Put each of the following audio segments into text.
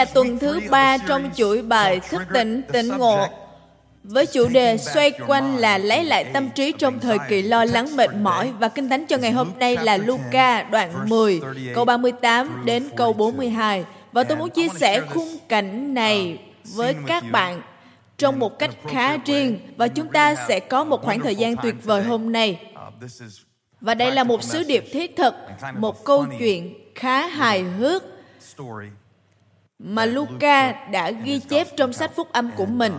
Là tuần thứ ba trong chuỗi bài thức tỉnh tỉnh ngộ. Với chủ đề xoay quanh là lấy lại tâm trí trong thời kỳ lo lắng, mệt mỏi và kinh thánh cho ngày hôm nay là Luca đoạn 10 câu 38 đến câu 42 và tôi muốn chia sẻ khung cảnh này với các bạn trong một cách khá riêng và chúng ta sẽ có một khoảng thời gian tuyệt vời hôm nay. Và đây là một sứ điệp thiết thực, một câu chuyện khá hài hước mà Luca đã ghi chép trong sách phúc âm của mình.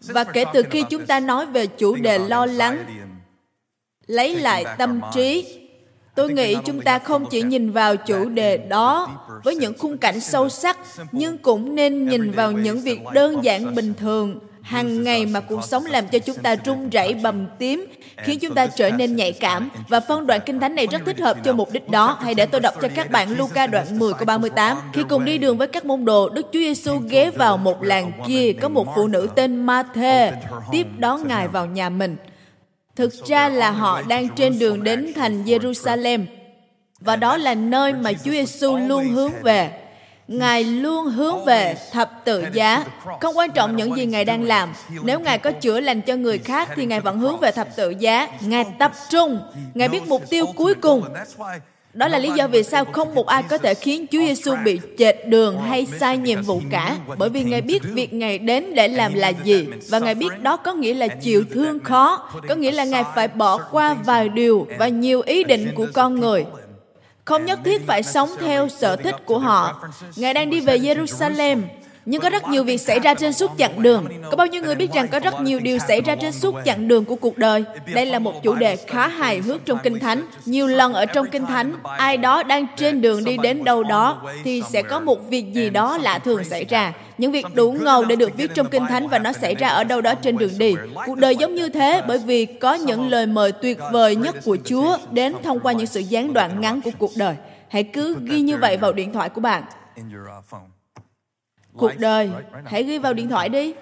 Và kể từ khi chúng ta nói về chủ đề lo lắng, lấy lại tâm trí, tôi nghĩ chúng ta không chỉ nhìn vào chủ đề đó với những khung cảnh sâu sắc, nhưng cũng nên nhìn vào những việc đơn giản bình thường hàng ngày mà cuộc sống làm cho chúng ta run rẩy bầm tím, khiến chúng ta trở nên nhạy cảm và phân đoạn kinh thánh này rất thích hợp cho mục đích đó. Hãy để tôi đọc cho các bạn Luca đoạn 10 câu 38. Khi cùng đi đường với các môn đồ, Đức Chúa Giêsu ghé vào một làng kia có một phụ nữ tên Ma-thê tiếp đón Ngài vào nhà mình. Thực ra là họ đang trên đường đến thành Jerusalem và đó là nơi mà Chúa Giêsu luôn hướng về. Ngài luôn hướng về thập tự giá. Không quan trọng những gì Ngài đang làm. Nếu Ngài có chữa lành cho người khác thì Ngài vẫn hướng về thập tự giá. Ngài tập trung. Ngài biết mục tiêu cuối cùng. Đó là lý do vì sao không một ai có thể khiến Chúa Giêsu bị chệch đường hay sai nhiệm vụ cả, bởi vì Ngài biết việc Ngài đến để làm là gì và Ngài biết đó có nghĩa là chịu thương khó, có nghĩa là Ngài phải bỏ qua vài điều và nhiều ý định của con người không nhất thiết phải sống theo sở thích của họ. Ngài đang đi về Jerusalem, nhưng có rất nhiều việc xảy ra trên suốt chặng đường. Có bao nhiêu người biết rằng có rất nhiều điều xảy ra trên suốt chặng đường của cuộc đời? Đây là một chủ đề khá hài hước trong Kinh Thánh. Nhiều lần ở trong Kinh Thánh, ai đó đang trên đường đi đến đâu đó thì sẽ có một việc gì đó lạ thường xảy ra. Những việc đủ ngầu để được viết trong Kinh Thánh và nó xảy ra ở đâu đó trên đường đi. Cuộc đời giống như thế bởi vì có những lời mời tuyệt vời nhất của Chúa đến thông qua những sự gián đoạn ngắn của cuộc đời. Hãy cứ ghi như vậy vào điện thoại của bạn cuộc đời. hãy ghi vào điện thoại đi.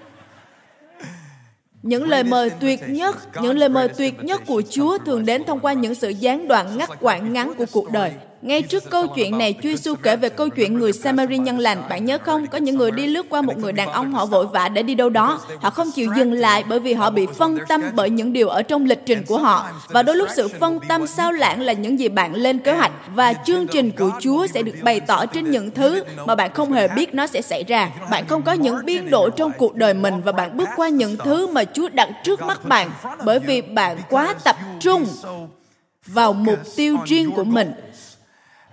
Những lời mời tuyệt nhất những lời mời tuyệt nhất của chúa thường đến thông qua những sự gián đoạn ngắt quãng ngắn của cuộc đời ngay trước câu chuyện này, Chúa Giêsu kể về câu chuyện người Samari nhân lành. Bạn nhớ không? Có những người đi lướt qua một người đàn ông họ vội vã để đi đâu đó. Họ không chịu dừng lại bởi vì họ bị phân tâm bởi những điều ở trong lịch trình của họ. Và đôi lúc sự phân tâm sao lãng là những gì bạn lên kế hoạch và chương trình của Chúa sẽ được bày tỏ trên những thứ mà bạn không hề biết nó sẽ xảy ra. Bạn không có những biên độ trong cuộc đời mình và bạn bước qua những thứ mà Chúa đặt trước mắt bạn bởi vì bạn quá tập trung vào mục tiêu riêng của mình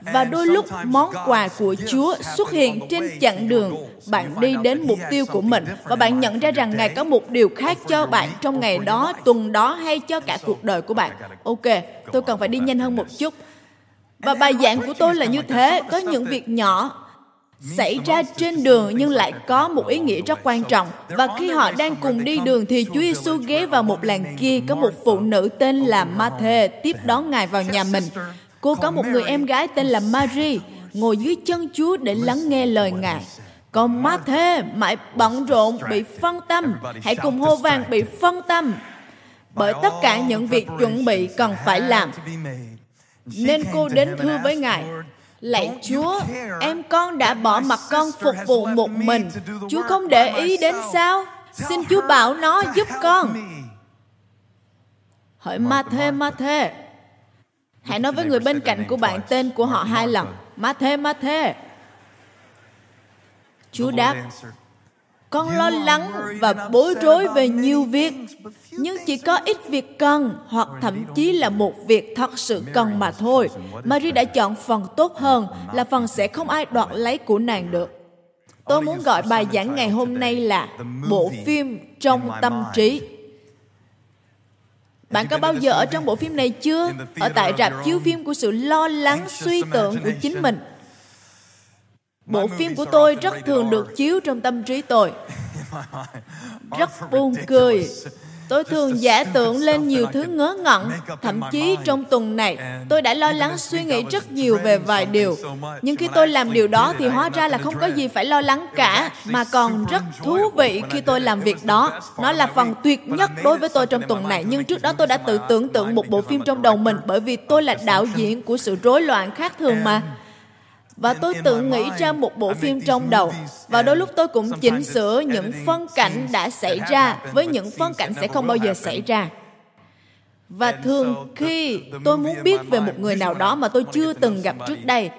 và đôi lúc món quà của Chúa xuất hiện trên chặng đường. bạn đi đến mục tiêu của mình và bạn nhận ra rằng Ngài có một điều khác cho bạn trong ngày đó, tuần đó hay cho cả cuộc đời của bạn. Ok, tôi cần phải đi nhanh hơn một chút. Và bài giảng của tôi là như thế, có những việc nhỏ xảy ra trên đường nhưng lại có một ý nghĩa rất quan trọng. Và khi họ đang cùng đi đường thì Chúa Giêsu ghé vào một làng kia có một phụ nữ tên là Ma-thê tiếp đón Ngài vào nhà mình. Cô có một người em gái tên là Mary, ngồi dưới chân Chúa để lắng nghe lời Ngài. Còn Matthew mãi bận rộn, bị phân tâm. Hãy cùng hô vang bị phân tâm. Bởi tất cả những việc chuẩn bị cần phải làm. Nên cô đến thưa với Ngài. Lạy Chúa, em con đã bỏ mặt con phục vụ một mình. Chúa không để ý đến sao? Xin Chúa bảo nó giúp con. Hỏi Matthew, Matthew, Hãy nói với người bên cạnh của bạn tên của họ hai lần. Ma-thê, Ma-thê. Chúa đáp, con lo lắng và bối rối về nhiều việc, nhưng chỉ có ít việc cần hoặc thậm chí là một việc thật sự cần mà thôi. Marie đã chọn phần tốt hơn là phần sẽ không ai đoạt lấy của nàng được. Tôi muốn gọi bài giảng ngày hôm nay là bộ phim trong tâm trí. Bạn có bao giờ ở trong bộ phim này chưa? Ở tại rạp chiếu phim của sự lo lắng, suy tưởng của chính mình. Bộ phim của tôi rất thường được chiếu trong tâm trí tôi. Rất buồn cười. Tôi thường giả tưởng lên nhiều thứ ngớ ngẩn, thậm chí trong tuần này, tôi đã lo lắng suy nghĩ rất nhiều về vài điều. Nhưng khi tôi làm điều đó thì hóa ra là không có gì phải lo lắng cả, mà còn rất thú vị khi tôi làm việc đó. Nó là phần tuyệt nhất đối với tôi trong tuần này, nhưng trước đó tôi đã tự tưởng tượng một bộ phim trong đầu mình bởi vì tôi là đạo diễn của sự rối loạn khác thường mà và tôi tự nghĩ ra một bộ phim trong đầu. và đôi lúc tôi cũng chỉnh sửa những phân cảnh đã xảy ra với những phân cảnh sẽ không bao giờ xảy ra. Và thường khi tôi muốn biết về một người nào đó mà tôi chưa từng gặp trước đây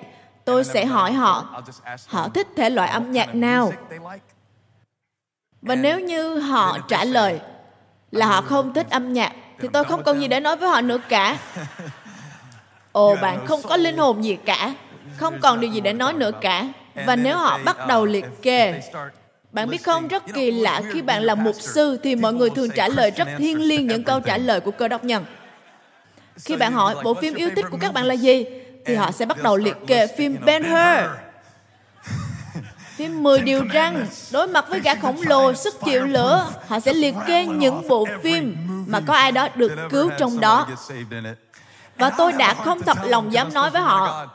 tôi sẽ hỏi họ họ thích thể loại âm nhạc nào? và nếu như họ trả lời là họ không thích âm nhạc thì tôi không còn gì để nói với họ nữa cả. Ồ bạn không có linh hồn gì cả không còn điều gì để nói nữa cả. Và nếu họ bắt đầu liệt kê, bạn biết không, rất kỳ lạ khi bạn là mục sư thì mọi người thường trả lời rất thiêng liêng những câu trả lời của cơ đốc nhân. Khi bạn hỏi bộ phim yêu thích của các bạn là gì, thì họ sẽ bắt đầu liệt kê phim Ben Hur. Phim 10 điều răng, đối mặt với gã khổng lồ, sức chịu lửa, họ sẽ liệt kê những bộ phim mà có ai đó được cứu trong đó. Và tôi đã không thật lòng dám nói với họ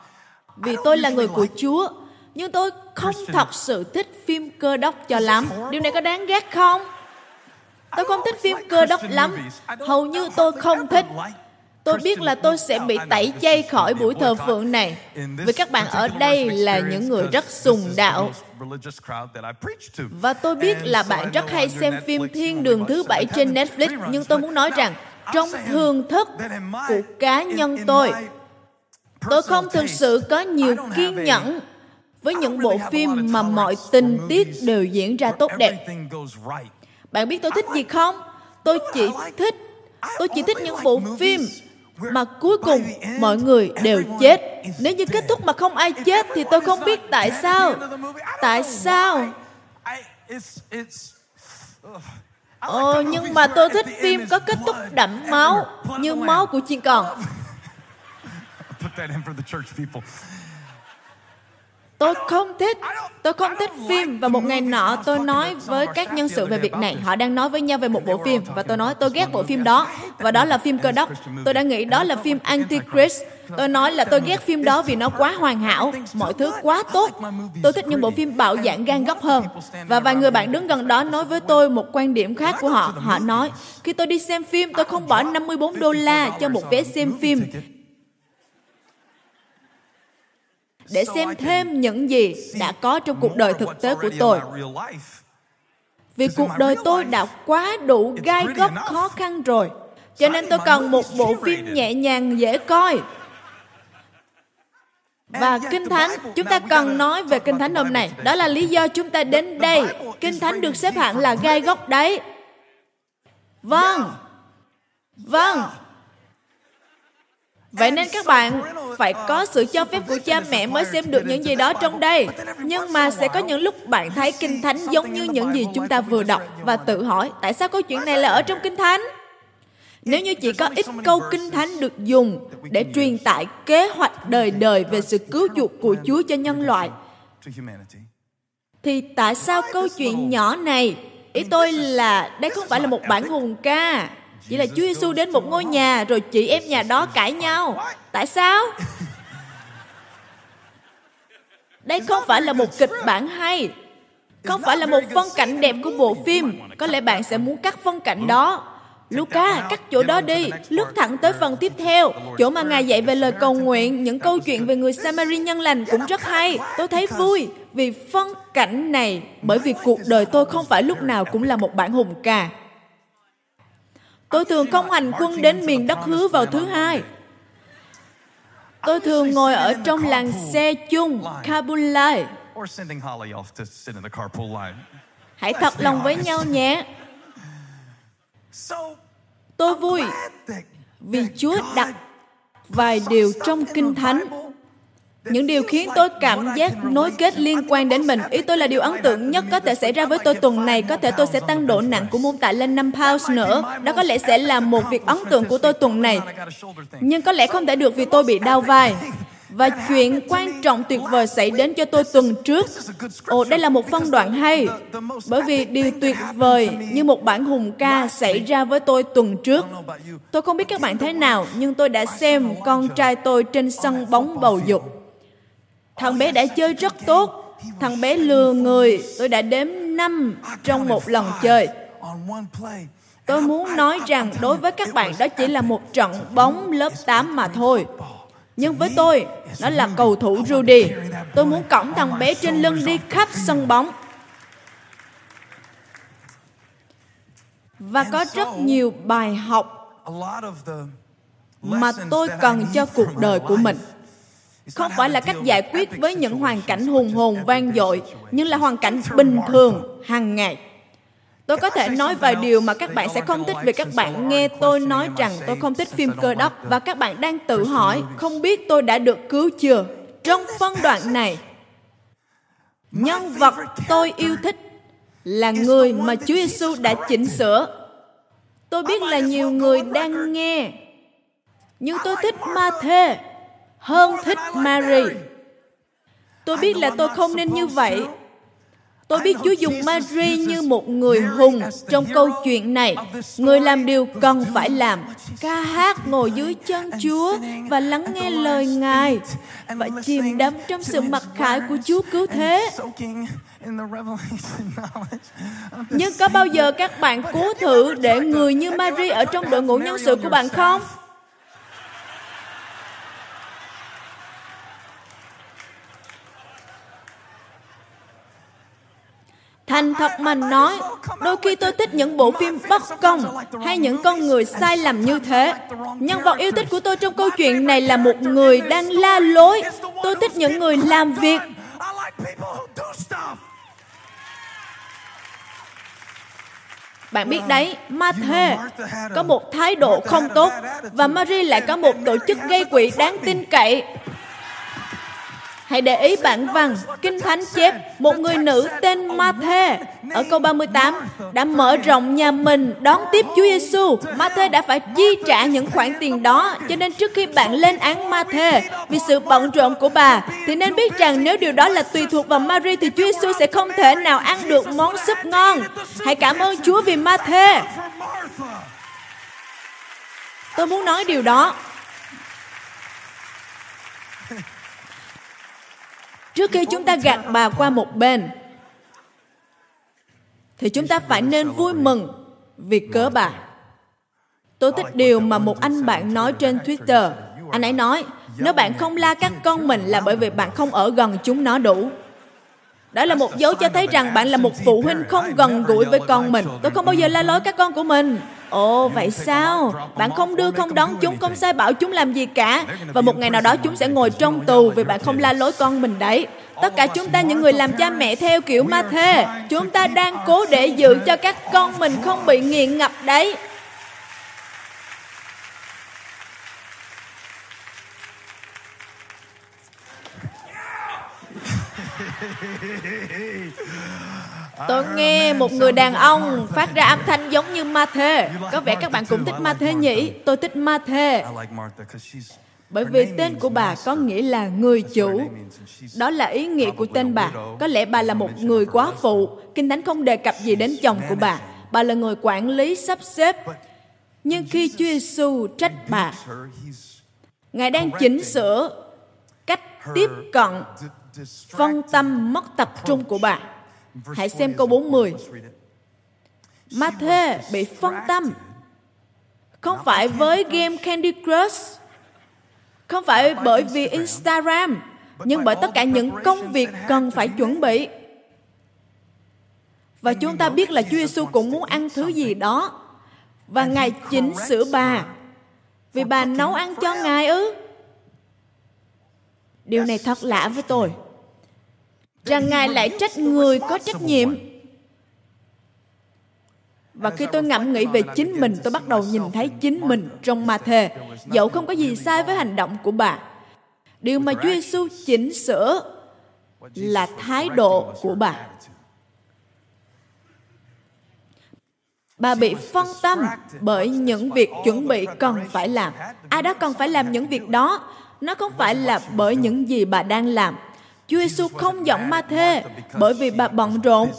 vì tôi là người của Chúa nhưng tôi không thật sự thích phim cơ đốc cho lắm. điều này có đáng ghét không? Tôi không thích phim cơ đốc lắm. hầu như tôi không thích. tôi biết là tôi sẽ bị tẩy chay khỏi buổi thờ phượng này. Vì các bạn ở đây là những người rất sùng đạo. và tôi biết là bạn rất hay xem phim thiên đường thứ bảy trên netflix nhưng tôi muốn nói rằng trong thường thức của cá nhân tôi tôi không thực sự có nhiều kiên nhẫn với những bộ phim mà mọi tình tiết đều diễn ra tốt đẹp. bạn biết tôi thích gì không? Tôi chỉ thích tôi chỉ thích những bộ phim mà cuối cùng mọi người đều chết. nếu như kết thúc mà không ai chết thì tôi không biết tại sao. tại sao? Ồ, nhưng mà tôi thích phim có kết thúc đẫm máu như máu của chiên còn Tôi không thích, tôi không thích phim và một ngày nọ tôi nói với các nhân sự về việc này. Họ đang nói với nhau về một bộ phim và tôi nói tôi ghét bộ phim đó và đó là phim cơ đốc. Tôi đã nghĩ đó là phim Antichrist. Tôi nói là tôi ghét phim đó vì nó quá hoàn hảo, mọi thứ quá tốt. Tôi thích những bộ phim bạo dạng gan góc hơn. Và vài người bạn đứng gần đó nói với tôi một quan điểm khác của họ. Họ nói, khi tôi đi xem phim, tôi không bỏ 54 đô la cho một vé xem phim để xem thêm những gì đã có trong cuộc đời thực tế của tôi vì cuộc đời tôi đã quá đủ gai góc khó khăn rồi cho nên tôi cần một bộ phim nhẹ nhàng dễ coi và Kinh Thánh, chúng ta cần nói về Kinh Thánh hôm nay. Đó là lý do chúng ta đến đây. Kinh Thánh được xếp hạng là gai góc đấy. Vâng. Vâng. Vậy nên các bạn phải có sự cho phép của cha mẹ mới xem được những gì đó trong đây. Nhưng mà sẽ có những lúc bạn thấy Kinh Thánh giống như những gì chúng ta vừa đọc và tự hỏi tại sao câu chuyện này là ở trong Kinh Thánh? Nếu như chỉ có ít câu Kinh Thánh được dùng để truyền tải kế hoạch đời đời về sự cứu chuộc của Chúa cho nhân loại, thì tại sao câu chuyện nhỏ này, ý tôi là đây không phải là một bản hùng ca, chỉ là Chúa Giêsu đến một ngôi nhà rồi chị em nhà đó cãi nhau. Tại sao? Đây không phải là một kịch bản hay. Không phải là một phân cảnh đẹp của bộ phim. Có lẽ bạn sẽ muốn cắt phân cảnh đó. Luca, cắt chỗ đó đi, lướt thẳng tới phần tiếp theo. Chỗ mà Ngài dạy về lời cầu nguyện, những câu chuyện về người Samari nhân lành cũng rất hay. Tôi thấy vui vì phân cảnh này, bởi vì cuộc đời tôi không phải lúc nào cũng là một bản hùng ca. Tôi thường không hành quân đến miền đất hứa vào thứ hai. Tôi thường ngồi ở trong làng xe chung, Kabulai. Hãy thật lòng với nhau nhé. Tôi vui vì Chúa đặt vài điều trong Kinh Thánh những điều khiến tôi cảm giác nối kết liên quan đến mình. Ý tôi là điều ấn tượng nhất có thể xảy ra với tôi tuần này. Có thể tôi sẽ tăng độ nặng của môn tạ lên 5 pounds nữa. Đó có lẽ sẽ là một việc ấn tượng của tôi tuần này. Nhưng có lẽ không thể được vì tôi bị đau vai. Và chuyện quan trọng tuyệt vời xảy đến cho tôi tuần trước. Ồ, đây là một phân đoạn hay. Bởi vì điều tuyệt vời như một bản hùng ca xảy ra với tôi tuần trước. Tôi không biết các bạn thế nào, nhưng tôi đã xem con trai tôi trên sân bóng bầu dục. Thằng bé đã chơi rất tốt. Thằng bé lừa người. Tôi đã đếm năm trong một lần chơi. Tôi muốn nói rằng đối với các bạn đó chỉ là một trận bóng lớp 8 mà thôi. Nhưng với tôi, nó là cầu thủ Rudy. Tôi muốn cõng thằng bé trên lưng đi khắp sân bóng. Và có rất nhiều bài học mà tôi cần cho cuộc đời của mình không phải là cách giải quyết với những hoàn cảnh hùng hồn vang dội nhưng là hoàn cảnh bình thường hàng ngày. Tôi có thể nói vài điều mà các bạn sẽ không thích vì các bạn nghe tôi nói rằng tôi không thích phim cơ đốc. và các bạn đang tự hỏi không biết tôi đã được cứu chưa trong phân đoạn này. Nhân vật tôi yêu thích là người mà Chúa Giêsu đã chỉnh sửa. Tôi biết là nhiều người đang nghe, nhưng tôi thích Ma Thê hơn thích Mary. Tôi biết là tôi không nên như vậy. Tôi biết Chúa dùng Mary như một người hùng trong câu chuyện này. Người làm điều cần phải làm. Ca hát ngồi dưới chân Chúa và lắng nghe lời Ngài và chìm đắm trong sự mặc khải của Chúa cứu thế. Nhưng có bao giờ các bạn cố thử để người như Mary ở trong đội ngũ nhân sự của bạn không? Thành thật mà nói, đôi khi tôi thích những bộ phim bất công hay những con người sai lầm như thế. Nhân vật yêu thích của tôi trong câu chuyện này là một người đang la lối. Tôi thích những người làm việc. Bạn biết đấy, Ma-thê có một thái độ không tốt và Mary lại có một tổ chức gây quỹ đáng tin cậy. Hãy để ý bản văn, Kinh Thánh chép, một người nữ tên Ma-thê ở câu 38 đã mở rộng nhà mình đón tiếp Chúa Giêsu. Ma-thê đã phải chi trả những khoản tiền đó, cho nên trước khi bạn lên án Ma-thê vì sự bận rộn của bà, thì nên biết rằng nếu điều đó là tùy thuộc vào Mary thì Chúa Giêsu sẽ không thể nào ăn được món súp ngon. Hãy cảm ơn Chúa vì Ma-thê. Tôi muốn nói điều đó trước khi chúng ta gạt bà qua một bên, thì chúng ta phải nên vui mừng vì cớ bà. Tôi thích điều mà một anh bạn nói trên twitter. Anh ấy nói, nếu bạn không la các con mình là bởi vì bạn không ở gần chúng nó đủ. Đó là một dấu cho thấy rằng bạn là một phụ huynh không gần gũi với con mình. Tôi không bao giờ la lối các con của mình. Ồ, vậy sao? Bạn không đưa, không đón chúng, không sai bảo chúng làm gì cả. Và một ngày nào đó chúng sẽ ngồi trong tù vì bạn không la lối con mình đấy. Tất cả chúng ta những người làm cha mẹ theo kiểu ma thê, chúng ta đang cố để giữ cho các con mình không bị nghiện ngập đấy. Tôi nghe một người đàn ông phát ra âm thanh giống như ma thê. Có vẻ các bạn cũng thích ma thê nhỉ? Tôi thích ma thê. Bởi vì tên của bà có nghĩa là người chủ. Đó là ý nghĩa của tên bà. Có lẽ bà là một người quá phụ. Kinh Thánh không đề cập gì đến chồng của bà. Bà là người quản lý sắp xếp. Nhưng khi Chúa Giêsu trách bà, Ngài đang chỉnh sửa cách tiếp cận phân tâm mất tập trung của bà. Hãy xem câu 40. Matthew bị phân tâm. Không phải với game Candy Crush, không phải bởi vì Instagram, nhưng bởi tất cả những công việc cần phải chuẩn bị. Và chúng ta biết là Chúa Giêsu cũng muốn ăn thứ gì đó. Và Ngài chỉnh sửa bà. Vì bà nấu ăn cho Ngài ư? Điều này thật lạ với tôi rằng Ngài lại trách người có trách nhiệm. Và khi tôi ngẫm nghĩ về chính mình, tôi bắt đầu nhìn thấy chính mình trong ma thề. Dẫu không có gì sai với hành động của bà. Điều mà Chúa Giêsu chỉnh sửa là thái độ của bà. Bà bị phân tâm bởi những việc chuẩn bị cần phải làm. Ai đó cần phải làm những việc đó. Nó không phải là bởi những gì bà đang làm Chúa Giêsu không giọng ma thê bởi vì bà bận rộn.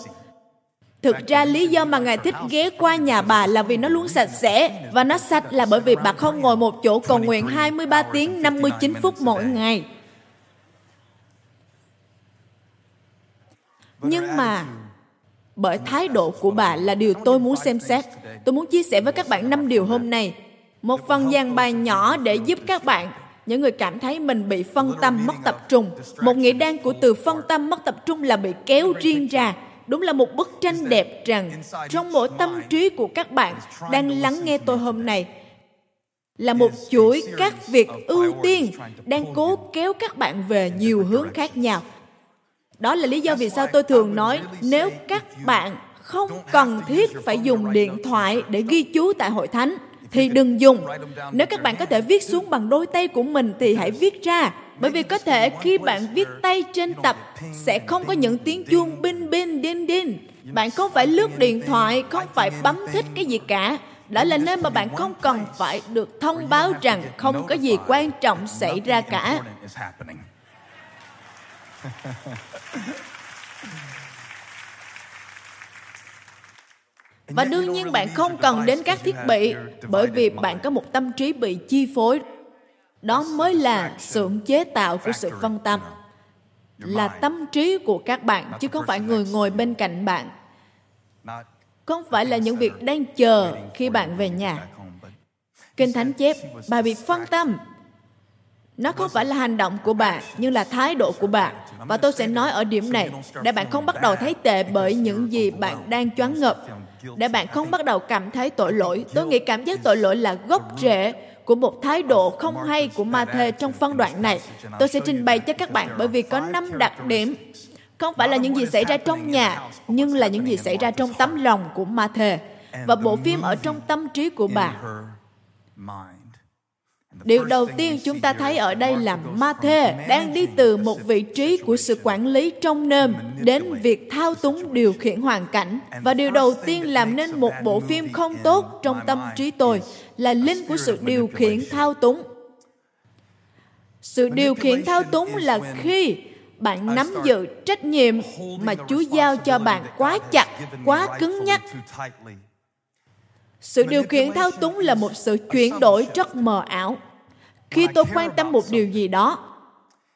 Thực ra lý do mà Ngài thích ghé qua nhà bà là vì nó luôn sạch sẽ và nó sạch là bởi vì bà không ngồi một chỗ cầu nguyện 23 tiếng 59 phút mỗi ngày. Nhưng mà bởi thái độ của bà là điều tôi muốn xem xét. Tôi muốn chia sẻ với các bạn năm điều hôm nay. Một phần dàn bài nhỏ để giúp các bạn những người cảm thấy mình bị phân tâm mất tập trung. Một nghĩa đen của từ phân tâm mất tập trung là bị kéo riêng ra. Đúng là một bức tranh đẹp rằng trong mỗi tâm trí của các bạn đang lắng nghe tôi hôm nay là một chuỗi các việc ưu tiên đang cố kéo các bạn về nhiều hướng khác nhau. đó là lý do vì sao tôi thường nói nếu các bạn không cần thiết phải dùng điện thoại để ghi chú tại hội thánh thì đừng dùng. Nếu các bạn có thể viết xuống bằng đôi tay của mình thì hãy viết ra. Bởi vì có thể khi bạn viết tay trên tập, sẽ không có những tiếng chuông binh binh đinh đinh bạn không phải lướt điện thoại, không phải bấm thích cái gì cả. Đó là nơi mà bạn không cần phải được thông báo rằng không có gì quan trọng xảy ra cả. và đương nhiên bạn không cần đến các thiết bị, bởi vì bạn có một tâm trí bị chi phối. Đó mới là sự chế tạo của sự phân tâm, là tâm trí của các bạn, chứ không phải người ngồi bên cạnh bạn. Không phải là những việc đang chờ khi bạn về nhà. Kinh thánh chép, bà bị phân tâm. Nó không phải là hành động của bạn nhưng là thái độ của bạn và tôi sẽ nói ở điểm này, để bạn không bắt đầu thấy tệ bởi những gì bạn đang choáng ngợp để bạn không bắt đầu cảm thấy tội lỗi, tôi nghĩ cảm giác tội lỗi là gốc rễ của một thái độ không hay của ma thê trong phân đoạn này. Tôi sẽ trình bày cho các bạn bởi vì có năm đặc điểm. Không phải là những gì xảy ra trong nhà, nhưng là những gì xảy ra trong tấm lòng của ma thê và bộ phim ở trong tâm trí của bà. Điều đầu tiên chúng ta thấy ở đây là Ma-thê đang đi từ một vị trí của sự quản lý trong nơm đến việc thao túng điều khiển hoàn cảnh. Và điều đầu tiên làm nên một bộ phim không tốt trong tâm trí tôi là linh của sự điều khiển thao túng. Sự điều khiển thao túng là khi bạn nắm giữ trách nhiệm mà Chúa giao cho bạn quá chặt, quá cứng nhắc. sự điều khiển thao túng là một sự chuyển đổi rất mờ ảo khi tôi quan tâm một điều gì đó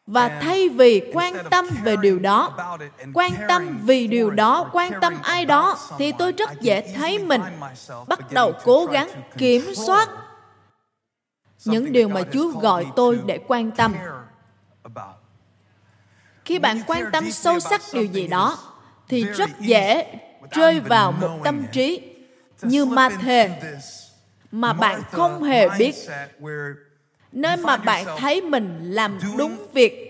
và thay vì quan tâm về điều đó quan tâm vì điều đó quan tâm ai đó thì tôi rất dễ thấy mình bắt đầu cố gắng kiểm soát những điều mà chúa gọi tôi để quan tâm. khi bạn quan tâm sâu sắc điều gì đó thì rất dễ rơi vào một tâm trí như ma thề mà bạn không hề biết nơi mà bạn thấy mình làm đúng việc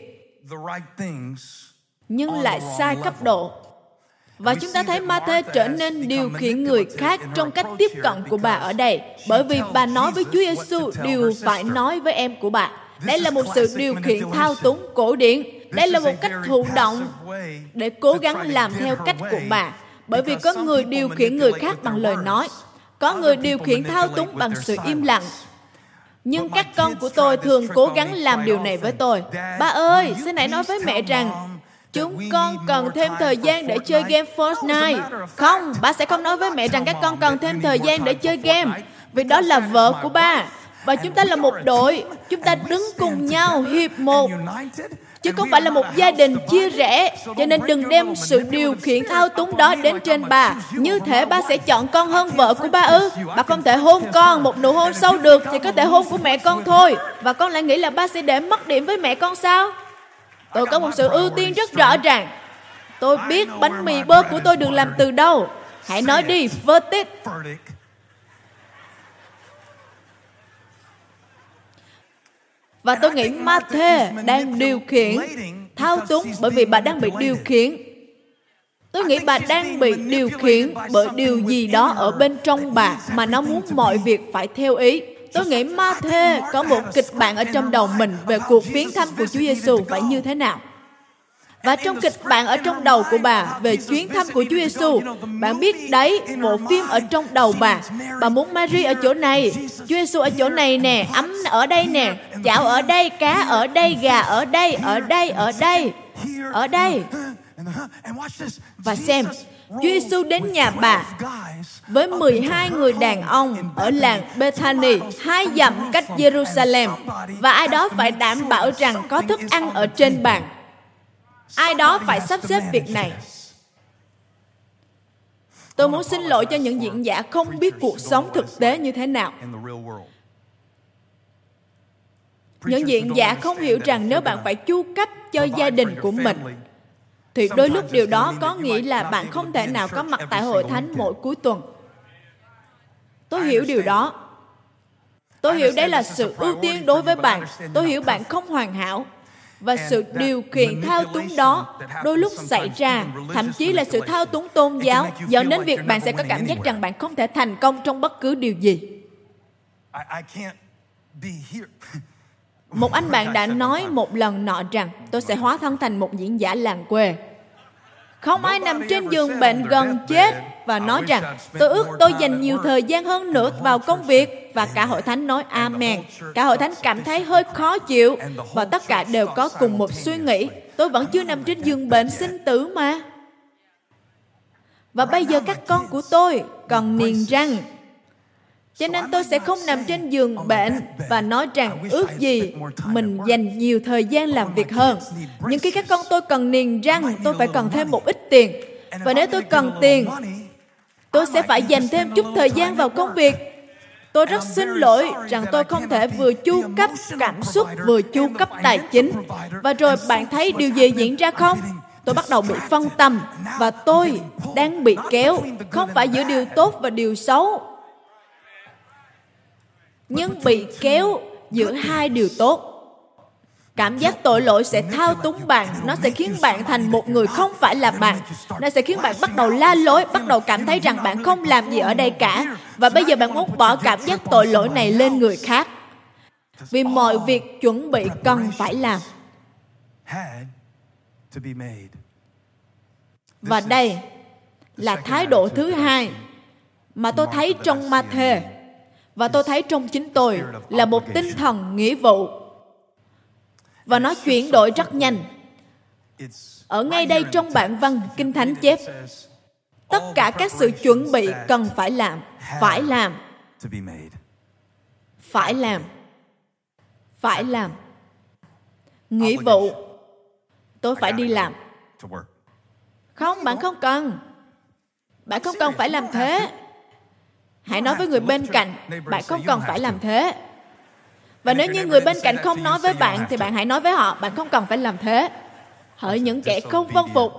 nhưng lại sai cấp độ và chúng ta thấy Ma-thê trở nên điều khiển người khác trong cách tiếp cận của bà ở đây bởi vì bà nói với Chúa Giêsu điều phải nói với em của bà. Đây là một sự điều khiển thao túng cổ điển. Đây là một cách thụ động để cố gắng làm theo cách của bà. Bởi vì có người điều khiển người khác bằng lời nói. Có người điều khiển thao túng bằng sự im lặng nhưng các con của tôi thường cố gắng làm điều này với tôi. Ba ơi, xin hãy nói với mẹ rằng chúng con cần thêm thời gian để chơi game Fortnite. Không, ba sẽ không nói với mẹ rằng các con cần thêm thời gian để chơi game. Vì đó là vợ của ba. Và chúng ta là một đội. Chúng ta đứng cùng nhau hiệp một chứ không phải là một gia đình chia rẽ, cho nên đừng đem sự điều khiển thao túng đó đến trên bà. Như thế ba sẽ chọn con hơn vợ của ba ư? Bà không thể hôn con, một nụ hôn sâu được thì có thể hôn của mẹ con thôi. Và con lại nghĩ là ba sẽ để mất điểm với mẹ con sao? Tôi có một sự ưu tiên rất rõ ràng. Tôi biết bánh mì bơ của tôi được làm từ đâu. Hãy nói đi, verdict. Và tôi nghĩ Mathe đang điều khiển, thao túng bởi vì bà đang bị điều khiển. Tôi nghĩ bà đang bị điều khiển bởi điều gì đó ở bên trong bà mà nó muốn mọi việc phải theo ý. Tôi nghĩ Mathe có một kịch bản ở trong đầu mình về cuộc viếng thăm của Chúa Giêsu phải như thế nào. Và trong kịch bản ở trong đầu của bà về chuyến thăm của Chúa Giêsu, bạn biết đấy, bộ phim ở trong đầu bà. Bà muốn Mary ở chỗ này, Chúa Giêsu ở chỗ này nè, ấm ở đây nè, chảo ở đây, cá ở đây, gà ở đây, ở đây, ở đây, ở đây. Và xem, Chúa Giêsu đến nhà bà với 12 người đàn ông ở làng Bethany, hai dặm cách Jerusalem, và ai đó phải đảm bảo rằng có thức ăn ở trên bàn ai đó phải sắp xếp việc này. tôi muốn xin lỗi cho những diễn giả không biết cuộc sống thực tế như thế nào. những diễn giả không hiểu rằng nếu bạn phải chu cấp cho gia đình của mình thì đôi lúc điều đó có nghĩa là bạn không thể nào có mặt tại hội thánh mỗi cuối tuần. Tôi hiểu điều đó. Tôi hiểu đây là sự ưu tiên đối với bạn. tôi hiểu bạn không hoàn hảo và sự điều khiển thao túng đó đôi lúc xảy ra thậm chí là sự thao túng tôn giáo dẫn đến việc bạn sẽ có cảm giác rằng bạn không thể thành công trong bất cứ điều gì. Một anh bạn đã nói một lần nọ rằng tôi sẽ hóa thân thành một diễn giả làng quê không ai nằm trên giường bệnh gần chết và nói rằng tôi ước tôi dành nhiều thời gian hơn nữa vào công việc và cả hội thánh nói amen. cả hội thánh cảm thấy hơi khó chịu và tất cả đều có cùng một suy nghĩ tôi vẫn chưa nằm trên giường bệnh sinh tử mà. Và bây giờ các con của tôi còn niềng răng cho nên tôi sẽ không nằm trên giường bệnh và nói rằng ước gì mình dành nhiều thời gian làm việc hơn. Nhưng khi các con tôi cần niềng răng, tôi phải cần thêm một ít tiền. Và nếu tôi cần tiền, tôi sẽ phải dành thêm chút thời gian vào công việc. Tôi rất xin lỗi rằng tôi không thể vừa chu cấp cảm xúc vừa chu cấp tài chính. Và rồi bạn thấy điều gì diễn ra không? Tôi bắt đầu bị phân tâm và tôi đang bị kéo không phải giữa điều tốt và điều xấu nhưng bị kéo giữa hai điều tốt. Cảm giác tội lỗi sẽ thao túng bạn nó sẽ khiến bạn thành một người không phải là bạn. nó sẽ khiến bạn bắt đầu la lối bắt đầu cảm thấy rằng bạn không làm gì ở đây cả. và bây giờ bạn muốn bỏ cảm giác tội lỗi này lên người khác. vì mọi việc chuẩn bị cần phải làm và đây là thái độ thứ hai mà tôi thấy trong ma thê và tôi thấy trong chính tôi là một tinh thần nghĩa vụ. Và nó chuyển đổi rất nhanh. Ở ngay đây trong bản văn kinh thánh chép, tất cả các sự chuẩn bị cần phải làm phải làm. Phải làm. Phải làm. Nghĩa vụ. Tôi phải đi làm. Không, bạn không cần. Bạn không cần phải làm thế hãy nói với người bên cạnh bạn không cần phải làm thế. Và nếu như người bên cạnh không nói với bạn thì bạn hãy nói với họ bạn không cần phải làm thế. Hỡi những kẻ không vâng phục.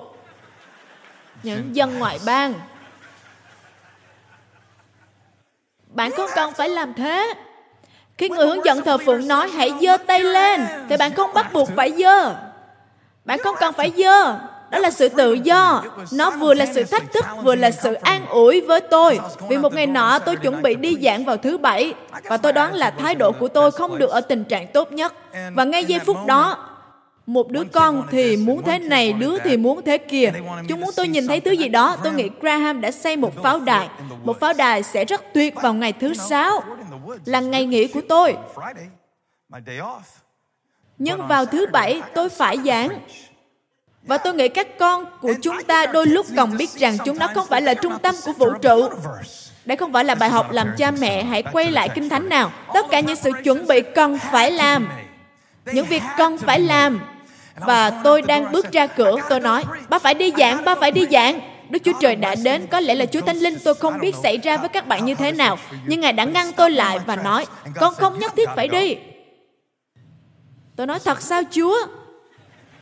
những dân ngoại bang. Bạn không cần phải làm thế? Khi người hướng dẫn thờ phượng nói hãy giơ tay lên thì bạn không bắt buộc phải giơ. Bạn không cần phải giơ đó là sự tự do. Nó vừa là sự thách thức, vừa là sự an ủi với tôi. Vì một ngày nọ, tôi chuẩn bị đi giảng vào thứ bảy, và tôi đoán là thái độ của tôi không được ở tình trạng tốt nhất. Và ngay giây phút đó, một đứa con thì muốn thế này, đứa thì muốn thế kia. Chúng muốn tôi nhìn thấy thứ gì đó, tôi nghĩ graham đã xây một pháo đài. Một pháo đài sẽ rất tuyệt vào ngày thứ sáu, là ngày nghỉ của tôi. Nhưng vào thứ bảy, tôi phải giảng và tôi nghĩ các con của chúng ta đôi lúc cần biết rằng chúng nó không phải là trung tâm của vũ trụ. Đây không phải là bài học làm cha mẹ, hãy quay lại kinh thánh nào. Tất cả những sự chuẩn bị cần phải làm. Những việc cần phải làm. Và tôi đang bước ra cửa, tôi nói, ba phải đi giảng, ba phải đi giảng. Đức Chúa Trời đã đến, có lẽ là Chúa Thánh Linh tôi không biết xảy ra với các bạn như thế nào, nhưng Ngài đã ngăn tôi lại và nói, con không nhất thiết phải đi. Tôi nói thật sao Chúa?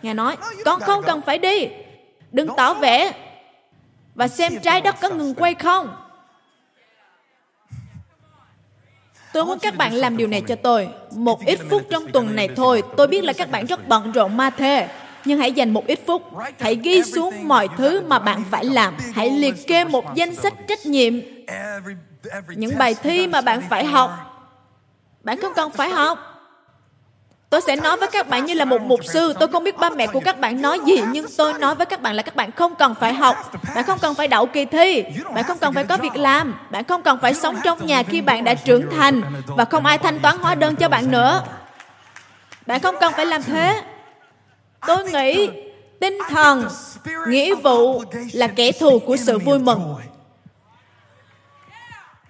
Ngài nói, con không cần phải đi. Đừng tỏ vẻ. Và xem trái đất có ngừng quay không. Tôi muốn các bạn làm điều này cho tôi. Một ít phút trong tuần này thôi. Tôi biết là các bạn rất bận rộn ma thê. Nhưng hãy dành một ít phút. Hãy ghi xuống mọi thứ mà bạn phải làm. Hãy liệt kê một danh sách trách nhiệm. Những bài thi mà bạn phải học. Bạn không cần phải học Tôi sẽ nói với các bạn như là một mục sư. Tôi không biết ba mẹ của các bạn nói gì, nhưng tôi nói với các bạn là các bạn không cần phải học. Bạn không cần phải đậu kỳ thi. Bạn không cần phải có việc làm. Bạn không cần phải sống trong nhà khi bạn đã trưởng thành và không ai thanh toán hóa đơn cho bạn nữa. Bạn không cần phải làm thế. Tôi nghĩ tinh thần, nghĩa vụ là kẻ thù của sự vui mừng.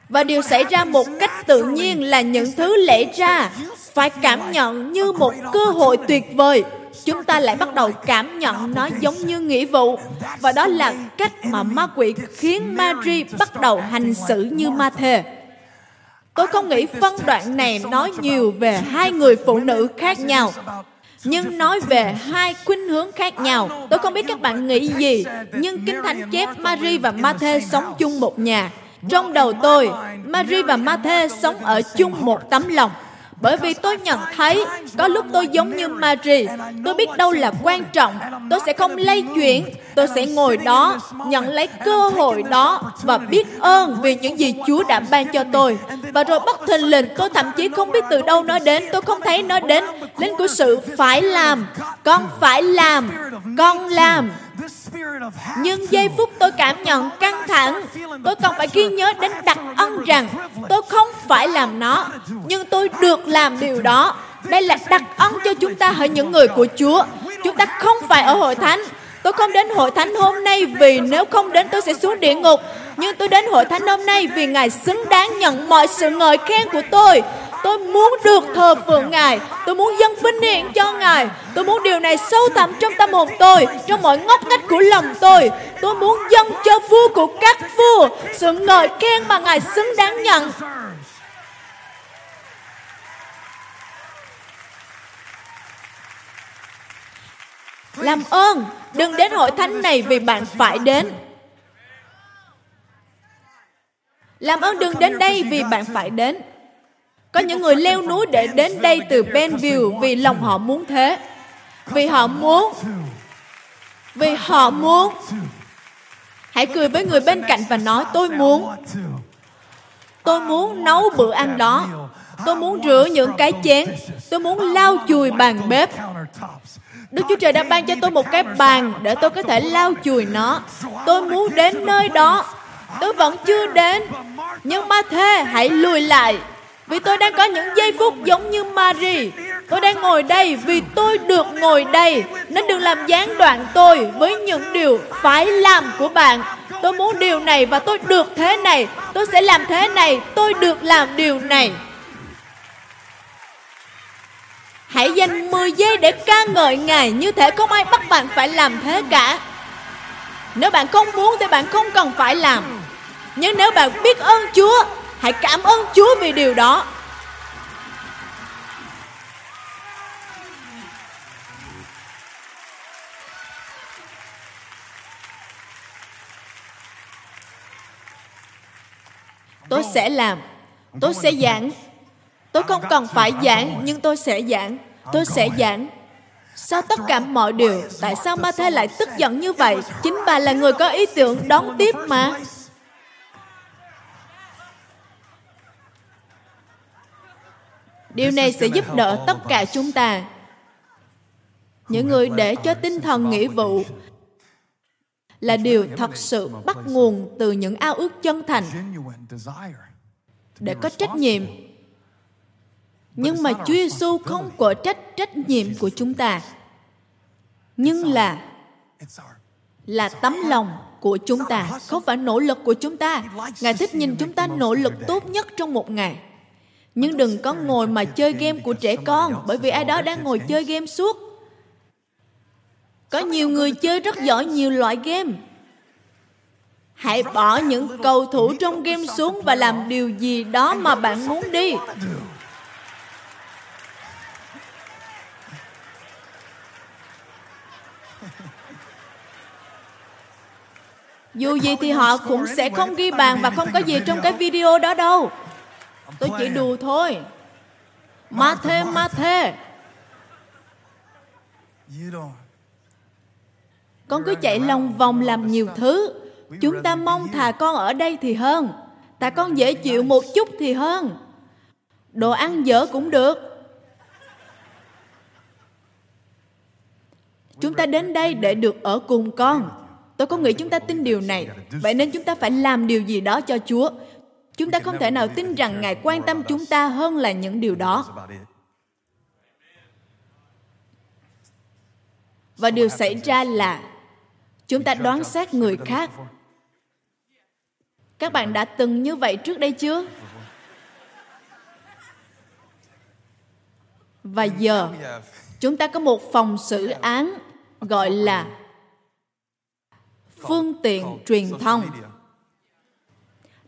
Và điều xảy ra một cách tự nhiên là những thứ lẽ ra phải cảm nhận như một cơ hội tuyệt vời chúng ta lại bắt đầu cảm nhận nó giống như nghĩa vụ và đó là cách mà ma quỷ khiến Mary bắt đầu hành xử như ma thề Tôi không nghĩ phân đoạn này nói nhiều về hai người phụ nữ khác nhau nhưng nói về hai khuynh hướng khác nhau. Tôi không biết các bạn nghĩ gì, nhưng Kinh Thánh chép Mary và Matthew sống chung một nhà. Trong đầu tôi, Mary và Matthew sống ở chung một tấm lòng. Bởi vì tôi nhận thấy có lúc tôi giống như Mary, tôi biết đâu là quan trọng, tôi sẽ không lay chuyển, tôi sẽ ngồi đó, nhận lấy cơ hội đó và biết ơn vì những gì Chúa đã ban cho tôi. Và rồi bất thình lình, tôi thậm chí không biết từ đâu nó đến, tôi không thấy nó đến, Đến của sự phải làm, con phải làm, con làm, nhưng giây phút tôi cảm nhận căng thẳng, tôi còn phải ghi nhớ đến đặc ân rằng tôi không phải làm nó, nhưng tôi được làm điều đó. Đây là đặc ân cho chúng ta hỡi những người của Chúa. Chúng ta không phải ở hội thánh. Tôi không đến hội thánh hôm nay vì nếu không đến tôi sẽ xuống địa ngục. Nhưng tôi đến hội thánh hôm nay vì Ngài xứng đáng nhận mọi sự ngợi khen của tôi. Tôi muốn được thờ phượng Ngài. Tôi muốn dâng vinh hiển cho Ngài. Tôi muốn điều này sâu thẳm trong tâm hồn tôi, trong mọi ngóc ngách của lòng tôi. Tôi muốn dâng cho vua của các vua sự ngợi khen mà Ngài xứng đáng nhận. Làm ơn, đừng đến hội thánh này vì bạn phải đến. Làm ơn đừng đến đây vì bạn phải đến. Có những người leo núi để đến đây từ Benville vì lòng họ muốn thế. Vì họ muốn. Vì họ muốn. Hãy cười với người bên cạnh và nói, tôi muốn. Tôi muốn nấu bữa ăn đó. Tôi muốn rửa những cái chén. Tôi muốn lau chùi bàn bếp. Đức Chúa Trời đã ban cho tôi một cái bàn để tôi có thể lau chùi nó. Tôi muốn đến nơi đó. Tôi vẫn chưa đến. Nhưng ma thê hãy lùi lại vì tôi đang có những giây phút giống như Mary. Tôi đang ngồi đây vì tôi được ngồi đây. Nên đừng làm gián đoạn tôi với những điều phải làm của bạn. Tôi muốn điều này và tôi được thế này. Tôi sẽ làm thế này. Tôi được làm điều này. Hãy dành 10 giây để ca ngợi Ngài như thể không ai bắt bạn phải làm thế cả. Nếu bạn không muốn thì bạn không cần phải làm. Nhưng nếu bạn biết ơn Chúa Hãy cảm ơn Chúa vì điều đó. Tôi sẽ làm. Tôi sẽ giảng. Tôi không cần phải giảng, nhưng tôi sẽ giảng. Tôi sẽ giảng. Sao tất cả mọi điều, tại sao ma thê lại tức giận như vậy? Chính bà là người có ý tưởng đón tiếp mà. Điều này sẽ giúp đỡ tất cả chúng ta. Những người để cho tinh thần nghĩa vụ là điều thật sự bắt nguồn từ những ao ước chân thành để có trách nhiệm. Nhưng mà Chúa Giêsu không có trách trách nhiệm của chúng ta. nhưng là là tấm lòng của chúng ta không phải nỗ lực của chúng ta. Ngài thích nhìn chúng ta nỗ lực tốt nhất trong một ngày nhưng đừng có ngồi mà chơi game của trẻ con, bởi vì ai đó đang ngồi chơi game suốt. Có nhiều người chơi rất giỏi nhiều loại game. Hãy bỏ những cầu thủ trong game xuống và làm điều gì đó mà bạn muốn đi. Dù gì thì họ cũng sẽ không ghi bàn và không có gì trong cái video đó đâu. Tôi chỉ đùa thôi. Ma thê, ma thê. Con cứ chạy lòng vòng làm nhiều thứ. Chúng ta mong thà con ở đây thì hơn. Thà con dễ chịu một chút thì hơn. Đồ ăn dở cũng được. Chúng ta đến đây để được ở cùng con. Tôi có nghĩ chúng ta tin điều này. Vậy nên chúng ta phải làm điều gì đó cho Chúa. Chúng ta không thể nào tin rằng Ngài quan tâm chúng ta hơn là những điều đó. Và điều xảy ra là chúng ta đoán xét người khác. Các bạn đã từng như vậy trước đây chưa? Và giờ, chúng ta có một phòng xử án gọi là phương tiện truyền thông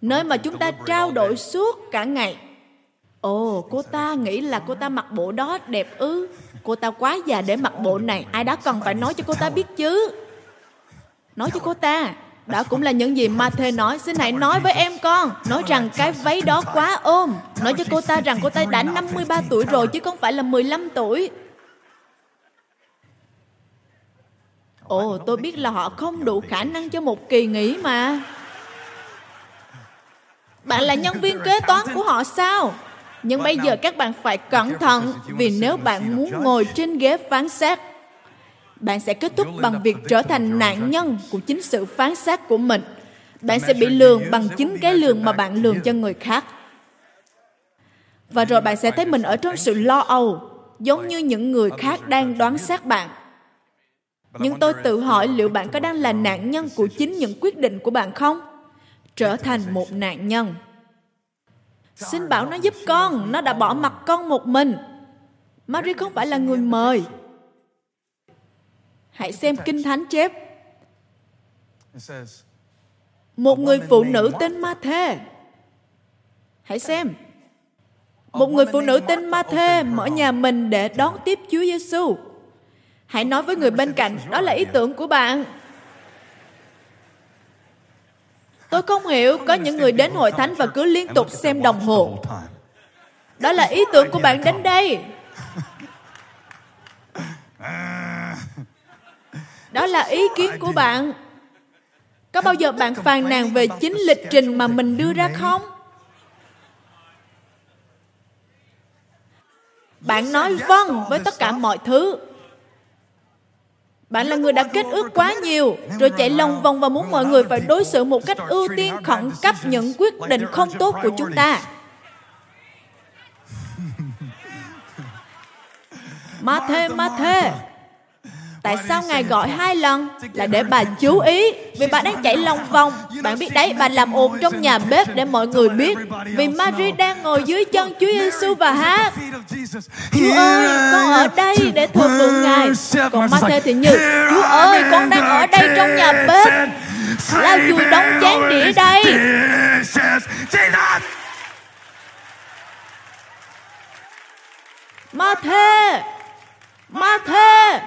nơi mà chúng ta trao đổi suốt cả ngày Ồ, cô ta nghĩ là cô ta mặc bộ đó đẹp ư. Cô ta quá già để mặc bộ này. Ai đó cần phải nói cho cô ta biết chứ. Nói cho cô ta. Đó cũng là những gì Matthew nói. Xin hãy nói với em con. Nói rằng cái váy đó quá ôm. Nói cho cô ta rằng cô ta đã 53 tuổi rồi chứ không phải là 15 tuổi. Ồ, tôi biết là họ không đủ khả năng cho một kỳ nghỉ mà. Bạn là nhân viên kế toán của họ sao? Nhưng bây giờ các bạn phải cẩn thận vì nếu bạn muốn ngồi trên ghế phán xét, bạn sẽ kết thúc bằng việc trở thành nạn nhân của chính sự phán xét của mình. Bạn sẽ bị lường bằng chính cái lường mà bạn lường cho người khác. Và rồi bạn sẽ thấy mình ở trong sự lo âu, giống như những người khác đang đoán xét bạn. Nhưng tôi tự hỏi liệu bạn có đang là nạn nhân của chính những quyết định của bạn không? Trở thành một nạn nhân. Xin bảo nó giúp con, nó đã bỏ mặt con một mình. marie không phải là người mời. Hãy xem Kinh Thánh chép. Một người phụ nữ tên Ma-thê. Hãy xem. Một người phụ nữ tên Ma-thê mở nhà mình để đón tiếp Chúa Giêsu. Hãy nói với người bên cạnh, đó là ý tưởng của bạn. Tôi không hiểu có những người đến hội thánh và cứ liên tục xem đồng hồ. Đó là ý tưởng của bạn đến đây. Đó là ý kiến của bạn. Có bao giờ bạn phàn nàn về chính lịch trình mà mình đưa ra không? Bạn nói vâng với tất cả mọi thứ bạn là người đã kết ước quá nhiều, rồi chạy lòng vòng và muốn mọi người phải đối xử một cách ưu tiên khẩn cấp những quyết định không tốt của chúng ta. Ma thê, ma thê. Tại sao Ngài gọi hai lần? Là để bà chú ý. Vì bà đang chạy lòng vòng. Bạn biết đấy, bà làm ồn trong nhà bếp để mọi người biết. Vì Mary đang ngồi dưới chân Chúa Giêsu và hát. Chúa ơi, con ở đây để thờ phượng Ngài. Còn Matthew thì như, Chúa ơi, con đang ở đây trong nhà bếp. Lau chùi đóng chén đĩa đây. Matthew, Matthew.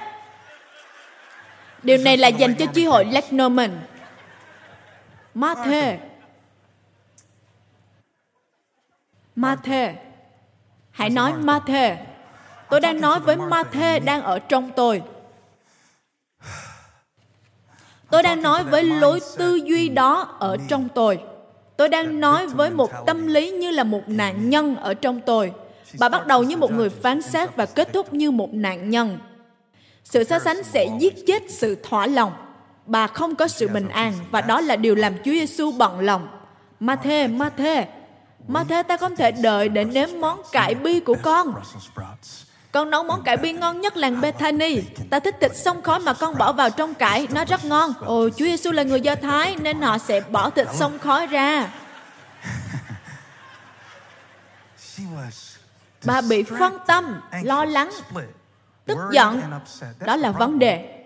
Điều này là dành cho chi hội Lake Norman. Matthew. Matthew. Hãy nói Matthew. Tôi đang nói với Matthew đang ở trong tôi. Tôi đang nói với lối tư duy đó ở trong tôi. Tôi đang nói với một tâm lý như là một nạn nhân ở trong tôi. Bà bắt đầu như một người phán xét và kết thúc như một nạn nhân. Sự so sánh sẽ giết chết sự thỏa lòng. Bà không có sự bình an và đó là điều làm Chúa Giêsu bận lòng. Ma-thê, Ma-thê, Ma-thê ta không thể đợi để nếm món cải bi của con. Con nấu món cải bi ngon nhất làng Bethany. Ta thích thịt sông khói mà con bỏ vào trong cải, nó rất ngon. Ồ, Chúa Giêsu là người Do Thái nên họ sẽ bỏ thịt sông khói ra. Bà bị phân tâm, lo lắng, tức giận. đó là vấn đề.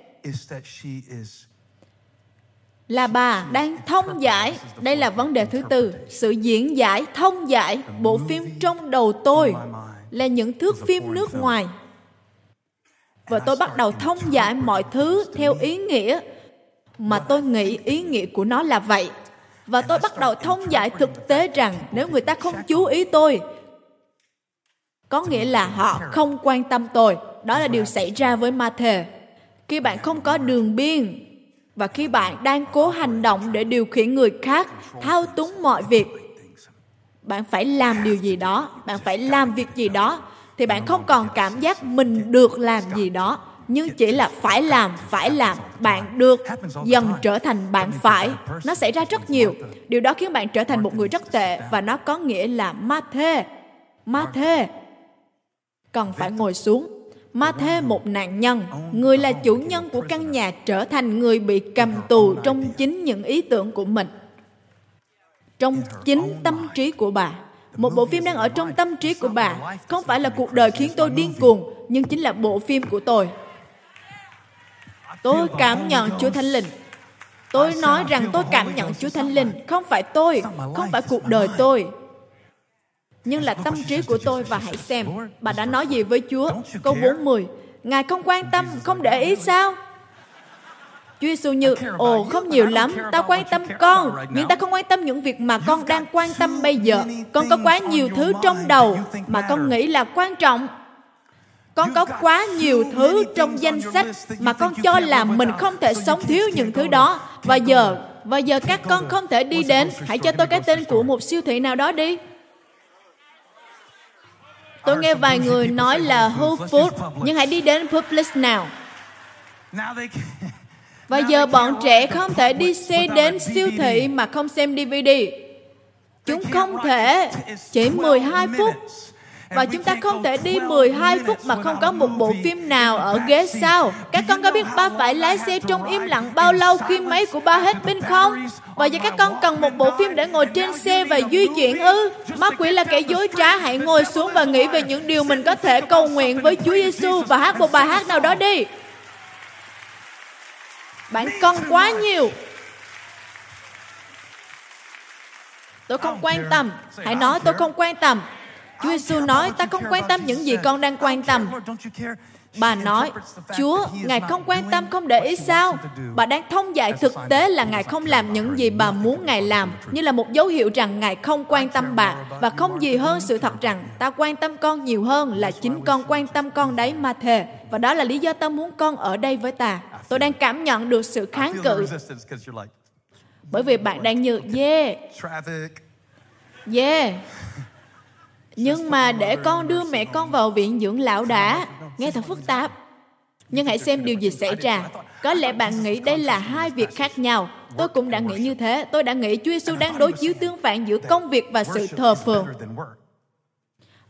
là bà đang thông giải. đây là vấn đề thứ tư. sự diễn giải thông giải bộ phim trong đầu tôi là những thước phim nước ngoài. Và tôi bắt đầu thông giải mọi thứ theo ý nghĩa. Mà tôi nghĩ ý nghĩa của nó là vậy. Và tôi bắt đầu thông giải thực tế rằng nếu người ta không chú ý tôi có nghĩa là họ không quan tâm tôi đó là điều xảy ra với ma thể khi bạn không có đường biên và khi bạn đang cố hành động để điều khiển người khác thao túng mọi việc bạn phải làm điều gì đó bạn phải làm việc gì đó thì bạn không còn cảm giác mình được làm gì đó nhưng chỉ là phải làm phải làm bạn được dần trở thành bạn phải. Nó xảy ra rất nhiều. Điều đó khiến bạn trở thành một người rất tệ và nó có nghĩa là ma thê ma thê cần phải ngồi xuống Ma Thê một nạn nhân, người là chủ nhân của căn nhà trở thành người bị cầm tù trong chính những ý tưởng của mình. Trong chính tâm trí của bà. Một bộ phim đang ở trong tâm trí của bà. Không phải là cuộc đời khiến tôi điên cuồng, nhưng chính là bộ phim của tôi. Tôi cảm nhận Chúa Thánh Linh. Tôi nói rằng tôi cảm nhận Chúa Thánh Linh, không phải tôi, không phải cuộc đời tôi nhưng là tâm trí của tôi và hãy xem bà đã nói gì với Chúa. Câu 40. Ngài không quan tâm, không để ý sao? Chúa Giêsu như, ồ không nhiều lắm, ta quan tâm con, nhưng ta không quan tâm những việc mà con đang quan tâm bây giờ. Con có quá nhiều thứ trong đầu mà con nghĩ là quan trọng. Con có quá nhiều thứ trong danh sách mà con cho là mình không thể sống thiếu những thứ đó. Và giờ, và giờ các con không thể đi đến. Hãy cho tôi cái tên của một siêu thị nào đó đi. Tôi nghe vài người nói là Whole Foods, nhưng hãy đi đến Publix nào. Và giờ bọn trẻ không thể đi xe đến siêu thị mà không xem DVD. Chúng không thể chỉ 12 phút và chúng ta không thể đi 12 phút mà không có một bộ phim nào ở ghế sau. Các con có biết ba phải lái xe trong im lặng bao lâu khi máy của ba hết pin không? Và giờ các con cần một bộ phim để ngồi trên xe và di chuyển ư? Ma quỷ là kẻ dối trá, hãy ngồi xuống và nghĩ về những điều mình có thể cầu nguyện với Chúa Giêsu và hát một bài hát nào đó đi. Bạn cần quá nhiều. Tôi không quan tâm. Hãy nói tôi không quan tâm. Chúa Giêsu nói, ta không quan tâm những gì con đang quan tâm. Bà nói, Chúa, Ngài không quan tâm, không để ý sao? Bà đang thông dạy thực tế là Ngài không làm những gì bà muốn Ngài làm, như là một dấu hiệu rằng Ngài không quan tâm bà. Và không gì hơn sự thật rằng ta quan tâm con nhiều hơn là chính con quan tâm con đấy mà thề. Và đó là lý do ta muốn con ở đây với ta. Tôi đang cảm nhận được sự kháng cự. Bởi vì bạn đang như, yeah, yeah, nhưng mà để con đưa mẹ con vào viện dưỡng lão đã. Nghe thật phức tạp. Nhưng hãy xem điều gì xảy ra. Có lẽ bạn nghĩ đây là hai việc khác nhau. Tôi cũng đã nghĩ như thế. Tôi đã nghĩ chúa giêsu đang đối chiếu tương phản giữa công việc và sự thờ phượng.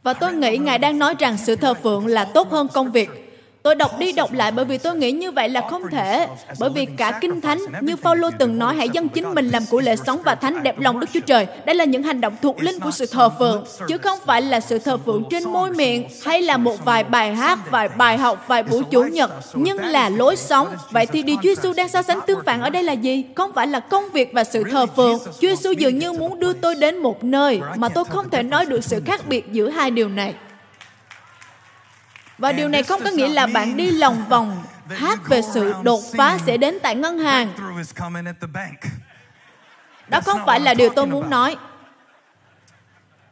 Và tôi nghĩ ngài đang nói rằng sự thờ phượng là tốt hơn công việc. Tôi đọc đi đọc lại bởi vì tôi nghĩ như vậy là không thể. Bởi vì cả Kinh Thánh, như Phaolô từng nói, hãy dâng chính mình làm của lễ sống và thánh đẹp lòng Đức Chúa Trời. Đây là những hành động thuộc linh của sự thờ phượng, chứ không phải là sự thờ phượng trên môi miệng hay là một vài bài hát, vài bài học, vài buổi chủ nhật, nhưng là lối sống. Vậy thì điều Chúa Giêsu đang so sánh tương phản ở đây là gì? Không phải là công việc và sự thờ phượng. Chúa Giêsu dường như muốn đưa tôi đến một nơi mà tôi không thể nói được sự khác biệt giữa hai điều này. Và điều này không có nghĩa là bạn đi lòng vòng hát về sự đột phá sẽ đến tại ngân hàng. Đó không phải là điều tôi muốn nói.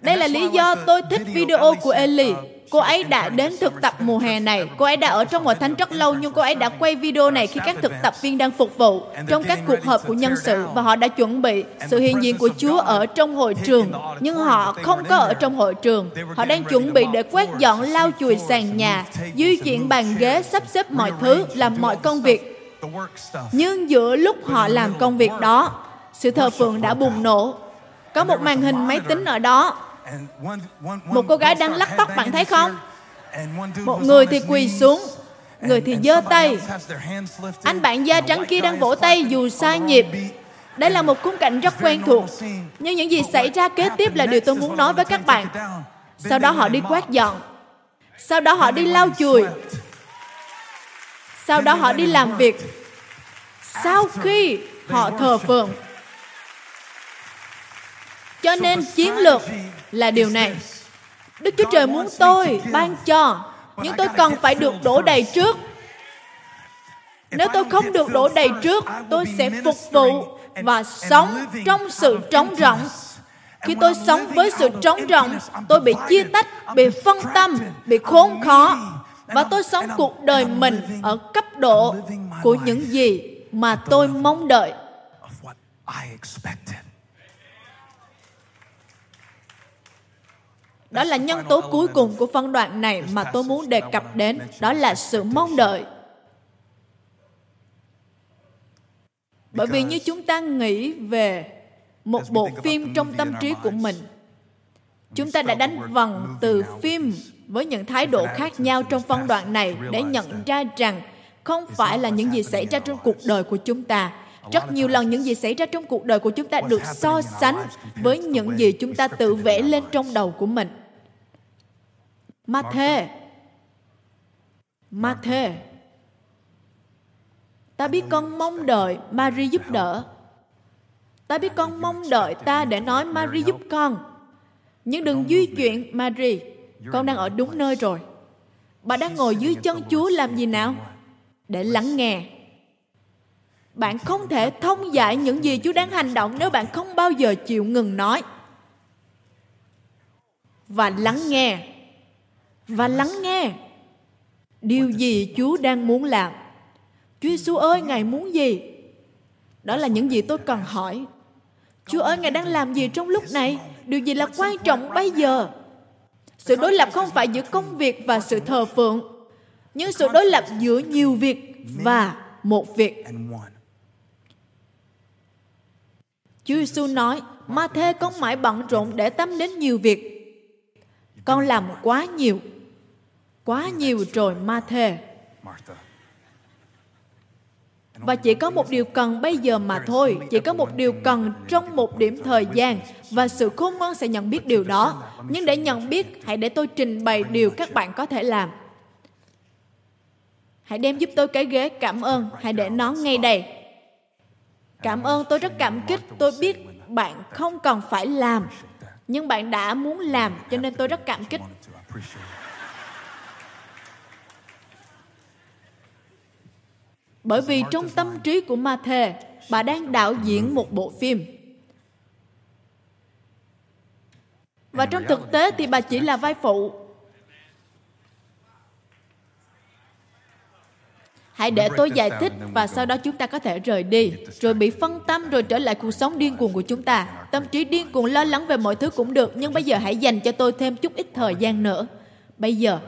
Đây là lý do tôi thích video của Ellie. Cô ấy đã đến thực tập mùa hè này. Cô ấy đã ở trong hội thánh rất lâu nhưng cô ấy đã quay video này khi các thực tập viên đang phục vụ trong các cuộc họp của nhân sự và họ đã chuẩn bị sự hiện diện của Chúa ở trong hội trường. Nhưng họ không có ở trong hội trường. Họ đang chuẩn bị để quét dọn lau chùi sàn nhà, di chuyển bàn ghế, sắp xếp mọi thứ, làm mọi công việc. Nhưng giữa lúc họ làm công việc đó, sự thờ phượng đã bùng nổ. Có một màn hình máy tính ở đó một cô gái đang lắc tóc bạn thấy không? một người thì quỳ xuống người thì giơ tay. anh bạn da trắng kia đang vỗ tay dù sai nhịp đây là một khung cảnh rất quen thuộc. nhưng những gì xảy ra kế tiếp là điều tôi muốn nói với các bạn. sau đó họ đi quét dọn. Sau đó họ đi lau chùi. sau đó họ đi làm việc. sau khi họ thờ phượng. cho nên chiến lược là điều này. Đức Chúa Trời muốn tôi ban cho, nhưng tôi cần phải được đổ đầy trước. Nếu tôi không được đổ đầy trước, tôi sẽ phục vụ và sống trong sự trống rỗng. Khi tôi sống với sự trống rỗng, tôi bị chia tách, bị phân tâm, bị khốn khó. Và tôi sống cuộc đời mình ở cấp độ của những gì mà tôi mong đợi. Đó là nhân tố cuối cùng của phân đoạn này mà tôi muốn đề cập đến, đó là sự mong đợi. Bởi vì như chúng ta nghĩ về một bộ phim trong tâm trí của mình, chúng ta đã đánh vần từ phim với những thái độ khác nhau trong phân đoạn này để nhận ra rằng không phải là những gì xảy ra trong cuộc đời của chúng ta rất nhiều lần những gì xảy ra trong cuộc đời của chúng ta được so sánh với những gì chúng ta tự vẽ lên trong đầu của mình ma thê ma thê ta biết con mong đợi Mary giúp đỡ ta biết con mong đợi ta để nói Mary giúp con Nhưng đừng di chuyển, Mary. Con đang ở đúng nơi rồi. Bà đang ngồi dưới chân Chúa làm gì nào? Để lắng nghe. Bạn không thể thông giải những gì Chúa đang hành động nếu bạn không bao giờ chịu ngừng nói. Và lắng nghe. Và lắng nghe. Điều gì Chúa đang muốn làm? Chúa Giêsu ơi, Ngài muốn gì? Đó là những gì tôi cần hỏi. Chúa ơi, Ngài đang làm gì trong lúc này? Điều gì là quan trọng bây giờ? Sự đối lập không phải giữa công việc và sự thờ phượng, nhưng sự đối lập giữa nhiều việc và một việc. Chúa Giêsu nói, Ma Thê con mãi bận rộn để tâm đến nhiều việc. Con làm quá nhiều. Quá nhiều rồi Ma Thê. Và chỉ có một điều cần bây giờ mà thôi, chỉ có một điều cần trong một điểm thời gian và sự khôn ngoan sẽ nhận biết điều đó. Nhưng để nhận biết, hãy để tôi trình bày điều các bạn có thể làm. Hãy đem giúp tôi cái ghế cảm ơn, hãy để nó ngay đây. Cảm ơn, tôi rất cảm kích, tôi biết bạn không cần phải làm, nhưng bạn đã muốn làm, cho nên tôi rất cảm kích. Bởi vì trong tâm trí của Ma Thê, bà đang đạo diễn một bộ phim. Và trong thực tế thì bà chỉ là vai phụ. Hãy để tôi giải thích và sau đó chúng ta có thể rời đi, rồi bị phân tâm rồi trở lại cuộc sống điên cuồng của chúng ta. Tâm trí điên cuồng lo lắng về mọi thứ cũng được, nhưng bây giờ hãy dành cho tôi thêm chút ít thời gian nữa. Bây giờ,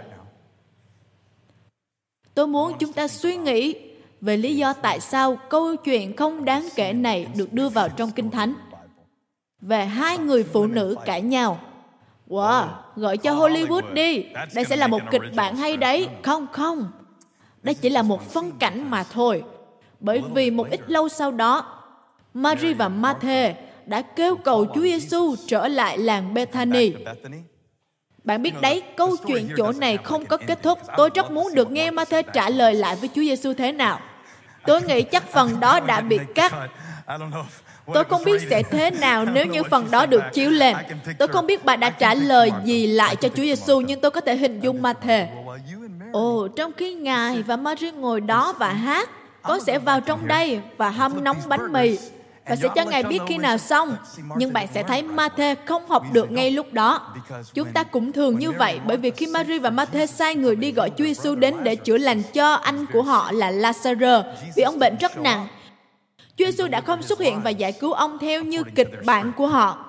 tôi muốn chúng ta suy nghĩ về lý do tại sao câu chuyện không đáng kể này được đưa vào trong Kinh Thánh. Về hai người phụ nữ cãi nhau. Wow, gọi cho Hollywood đi. Đây sẽ là một kịch bản hay đấy. Không, không. Đây chỉ là một phân cảnh mà thôi. Bởi vì một ít lâu sau đó, Mary và Matthew đã kêu cầu Chúa Giêsu trở lại làng Bethany. Bạn biết đấy, câu chuyện chỗ này không có kết thúc. Tôi rất muốn được nghe Matthew trả lời lại với Chúa Giêsu thế nào. Tôi nghĩ chắc phần đó đã bị cắt. Tôi không biết sẽ thế nào nếu như phần đó được chiếu lên. Tôi không biết bà đã trả lời gì lại cho Chúa Giêsu, nhưng tôi có thể hình dung ma. Ồ, trong khi Ngài và Mary ngồi đó và hát, con sẽ vào trong đây và hâm nóng bánh mì và sẽ cho Ngài biết khi nào xong. Nhưng bạn sẽ thấy Matthew không học được ngay lúc đó. Chúng ta cũng thường như vậy bởi vì khi Mary và Matthew sai người đi gọi Chúa Giêsu đến để chữa lành cho anh của họ là Lazarus vì ông bệnh rất nặng. Chúa Giêsu đã không xuất hiện và giải cứu ông theo như kịch bản của họ.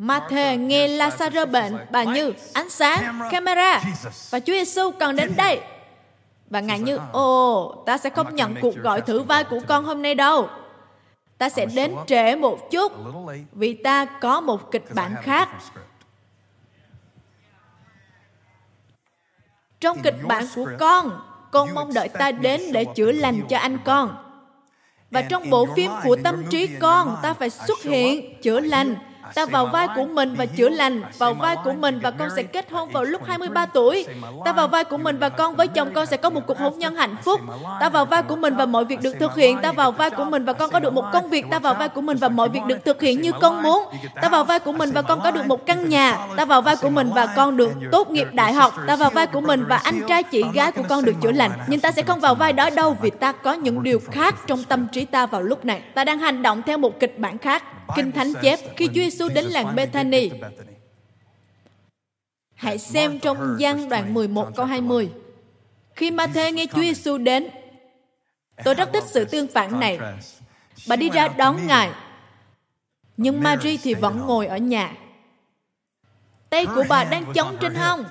Matthew nghe Lazarus bệnh, bà như ánh sáng, camera. và Chúa Giêsu cần đến đây. Và ngài như, ồ, ta sẽ không nhận cuộc gọi thử vai của con hôm nay đâu. Ta sẽ đến trễ một chút vì ta có một kịch bản khác. Trong kịch bản của con, con mong đợi ta đến để chữa lành cho anh con. Và trong bộ phim của tâm trí con, ta phải xuất hiện, chữa lành, Ta vào vai của mình và chữa lành, vào vai của mình và con sẽ kết hôn vào lúc 23 tuổi. Ta vào vai của mình và con với chồng con sẽ có một cuộc hôn nhân hạnh phúc. Ta vào vai của mình và mọi việc được thực hiện. Ta vào vai của mình và con có được một công việc. Ta vào vai của mình và mọi việc được thực hiện như con muốn. Ta vào vai của mình và con có được một căn nhà. Ta vào vai của mình và con được tốt nghiệp đại học. Ta vào vai của mình và anh trai chị gái của con được chữa lành. Nhưng ta sẽ không vào vai đó đâu vì ta có những điều khác trong tâm trí ta vào lúc này. Ta đang hành động theo một kịch bản khác. Kinh Thánh chép khi Chúa Giêsu đến làng Bethany. Hãy xem trong gian đoạn 11 câu 20. Khi Ma-thê nghe Chúa Giêsu đến, tôi rất thích sự tương phản này. Bà đi ra đón Ngài, nhưng Mary thì vẫn ngồi ở nhà. Tay của bà đang chống trên hông.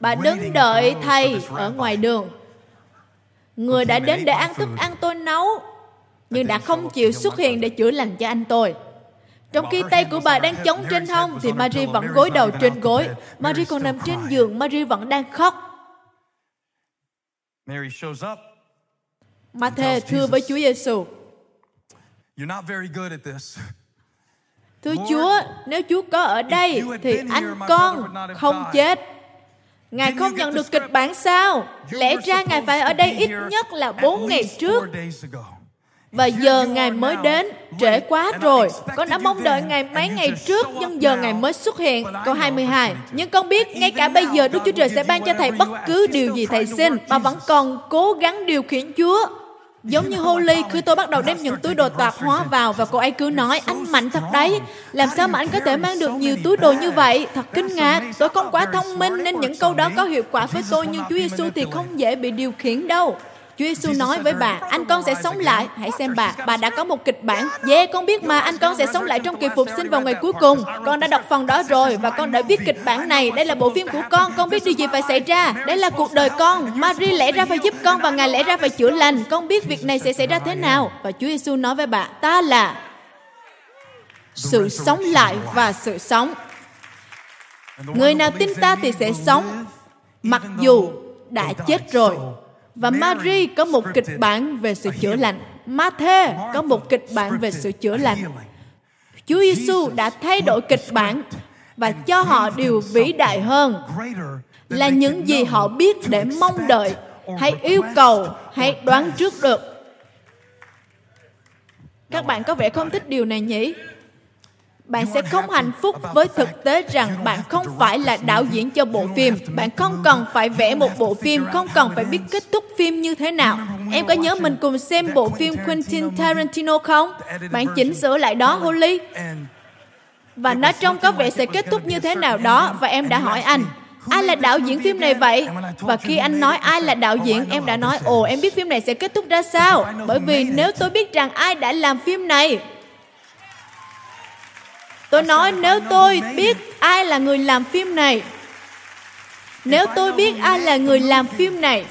Bà đứng đợi thầy ở ngoài đường. Người đã đến để ăn thức ăn tôi nấu nhưng đã không chịu xuất hiện để chữa lành cho anh tôi. Trong khi tay của bà đang chống trên hông thì Marie vẫn gối đầu trên gối. Marie còn nằm trên giường, Marie vẫn đang khóc. Matthew thưa với Chúa Giêsu. Thưa Chúa, nếu Chúa có ở đây thì anh con không chết. Ngài không nhận được kịch bản sao? Lẽ ra Ngài phải ở đây ít nhất là bốn ngày trước. Và giờ Ngài mới đến, trễ quá rồi. Con đã mong đợi Ngài mấy ngày trước, nhưng giờ Ngài mới xuất hiện. Câu 22. Nhưng con biết, ngay cả bây giờ Đức Chúa Trời sẽ ban cho Thầy bất cứ điều gì Thầy xin, mà vẫn còn cố gắng điều khiển Chúa. Giống như Holly, khi tôi bắt đầu đem những túi đồ tạp hóa vào và cô ấy cứ nói, anh mạnh thật đấy. Làm sao mà anh có thể mang được nhiều túi đồ như vậy? Thật kinh ngạc. Tôi không quá thông minh nên những câu đó có hiệu quả với tôi, nhưng Chúa Giêsu thì không dễ bị điều khiển đâu. Chúa Giêsu nói với bà, anh con sẽ sống lại. Hãy xem bà, bà đã có một kịch bản. Yeah, con biết mà, anh con sẽ sống lại trong kỳ phục sinh vào ngày cuối cùng. Con đã đọc phần đó rồi và con đã viết kịch bản này. Đây là bộ phim của con, con biết điều gì phải xảy ra. Đây là cuộc đời con. Marie lẽ ra phải giúp con và Ngài lẽ ra phải chữa lành. Con biết việc này sẽ xảy ra thế nào. Và Chúa Giêsu nói với bà, ta là sự sống lại và sự sống. Người nào tin ta thì sẽ sống, mặc dù đã chết rồi. Và Marie có một kịch bản về sự chữa lành. Matthew có một kịch bản về sự chữa lành. Chúa Giêsu đã thay đổi kịch bản và cho họ điều vĩ đại hơn là những gì họ biết để mong đợi hay yêu cầu hay đoán trước được. Các bạn có vẻ không thích điều này nhỉ? Bạn sẽ không hạnh phúc với thực tế rằng bạn không phải là đạo diễn cho bộ phim. Bạn không cần phải vẽ một bộ phim, không cần phải biết kết thúc phim như thế nào. Em có nhớ mình cùng xem bộ phim Quentin Tarantino không? Bạn chỉnh sửa lại đó, Holly. Và nó trông có vẻ sẽ kết thúc như thế nào đó, và em đã hỏi anh, ai là đạo diễn phim này vậy? Và khi anh nói ai là đạo diễn? em đã nói ồ, em biết phim này sẽ kết thúc ra sao? Bởi vì nếu tôi biết rằng ai đã làm phim này Tôi nói nếu tôi biết ai là người làm phim này, nếu tôi biết ai là người làm phim này,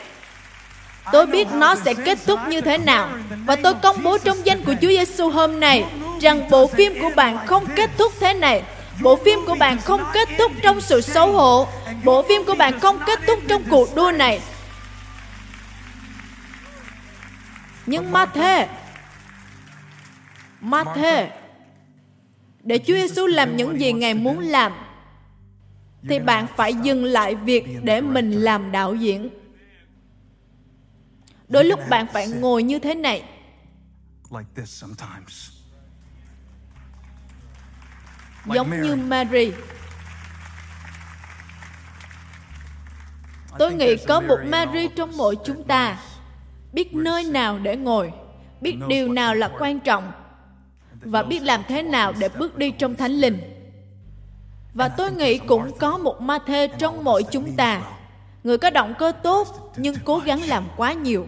tôi biết nó sẽ kết thúc như thế nào. Và tôi công bố trong danh của Chúa Giêsu hôm nay rằng bộ phim của bạn không kết thúc thế này. Bộ phim của bạn không kết thúc trong sự xấu hổ. Bộ phim của bạn không kết thúc trong cuộc đua này. Nhưng ma thế, ma thế, để Chúa Giêsu làm những gì Ngài muốn làm thì bạn phải dừng lại việc để mình làm đạo diễn. Đôi lúc bạn phải ngồi như thế này. Giống như Mary. Tôi nghĩ có một Mary trong mỗi chúng ta. biết nơi nào để ngồi, biết điều nào là quan trọng và biết làm thế nào để bước đi trong thánh linh. Và tôi nghĩ cũng có một ma thê trong mỗi chúng ta. Người có động cơ tốt nhưng cố gắng làm quá nhiều.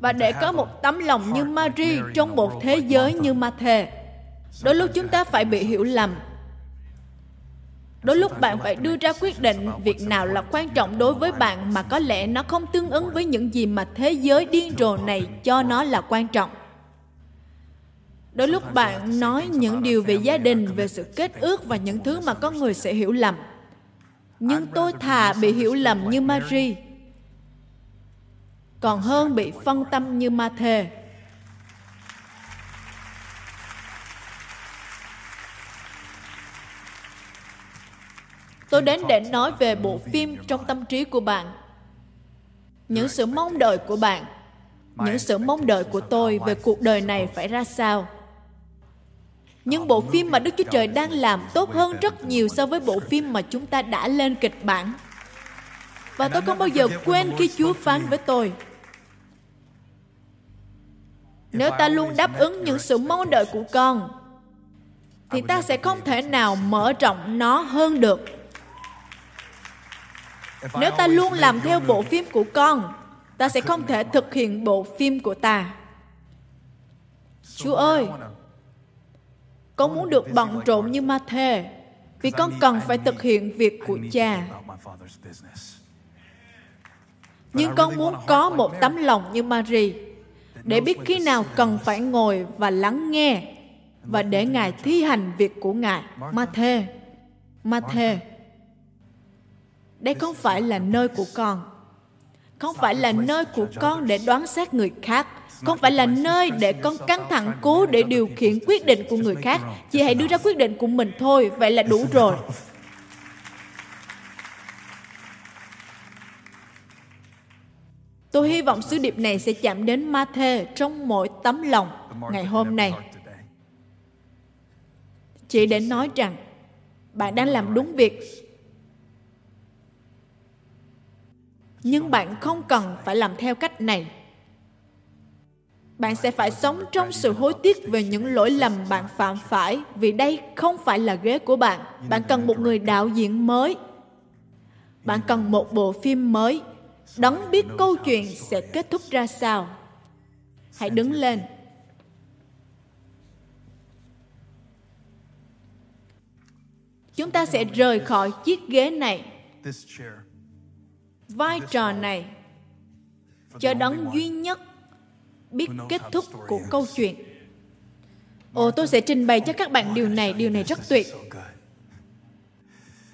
Và để có một tấm lòng như Marie trong một thế giới như ma thê, đôi lúc chúng ta phải bị hiểu lầm. Đôi lúc bạn phải đưa ra quyết định việc nào là quan trọng đối với bạn mà có lẽ nó không tương ứng với những gì mà thế giới điên rồ này cho nó là quan trọng đôi lúc bạn nói những điều về gia đình, về sự kết ước và những thứ mà con người sẽ hiểu lầm nhưng tôi thà bị hiểu lầm như Marie còn hơn bị phân tâm như ma thề. tôi đến để nói về bộ phim trong tâm trí của bạn, những sự mong đợi của bạn, những sự mong đợi của tôi về cuộc đời này phải ra sao nhưng bộ phim mà Đức Chúa Trời đang làm tốt hơn rất nhiều so với bộ phim mà chúng ta đã lên kịch bản. Và tôi không bao giờ quên khi Chúa phán với tôi. Nếu ta luôn đáp ứng những sự mong đợi của con, thì ta sẽ không thể nào mở rộng nó hơn được. Nếu ta luôn làm theo bộ phim của con, ta sẽ không thể thực hiện bộ phim của ta. Chúa ơi, con muốn được bận rộn như ma thê vì con cần phải thực hiện việc của cha. Nhưng con muốn có một tấm lòng như Mary để biết khi nào cần phải ngồi và lắng nghe và để Ngài thi hành việc của Ngài. Ma thê, ma thê. Đây không phải là nơi của con. Không phải là nơi của con để đoán xét người khác không phải là nơi để con căng thẳng, cố để điều khiển quyết định của người khác. Chị hãy đưa ra quyết định của mình thôi, vậy là đủ rồi. Tôi hy vọng sứ điệp này sẽ chạm đến Ma-thê trong mỗi tấm lòng ngày hôm nay. Chỉ để nói rằng bạn đang làm đúng việc. Nhưng bạn không cần phải làm theo cách này bạn sẽ phải sống trong sự hối tiếc về những lỗi lầm bạn phạm phải vì đây không phải là ghế của bạn. Bạn cần một người đạo diễn mới. Bạn cần một bộ phim mới. Đấng biết câu chuyện sẽ kết thúc ra sao. Hãy đứng lên. Chúng ta sẽ rời khỏi chiếc ghế này. Vai trò này. Cho đấng duy nhất biết kết thúc của câu chuyện. Ồ tôi sẽ trình bày cho các bạn điều này điều này rất tuyệt.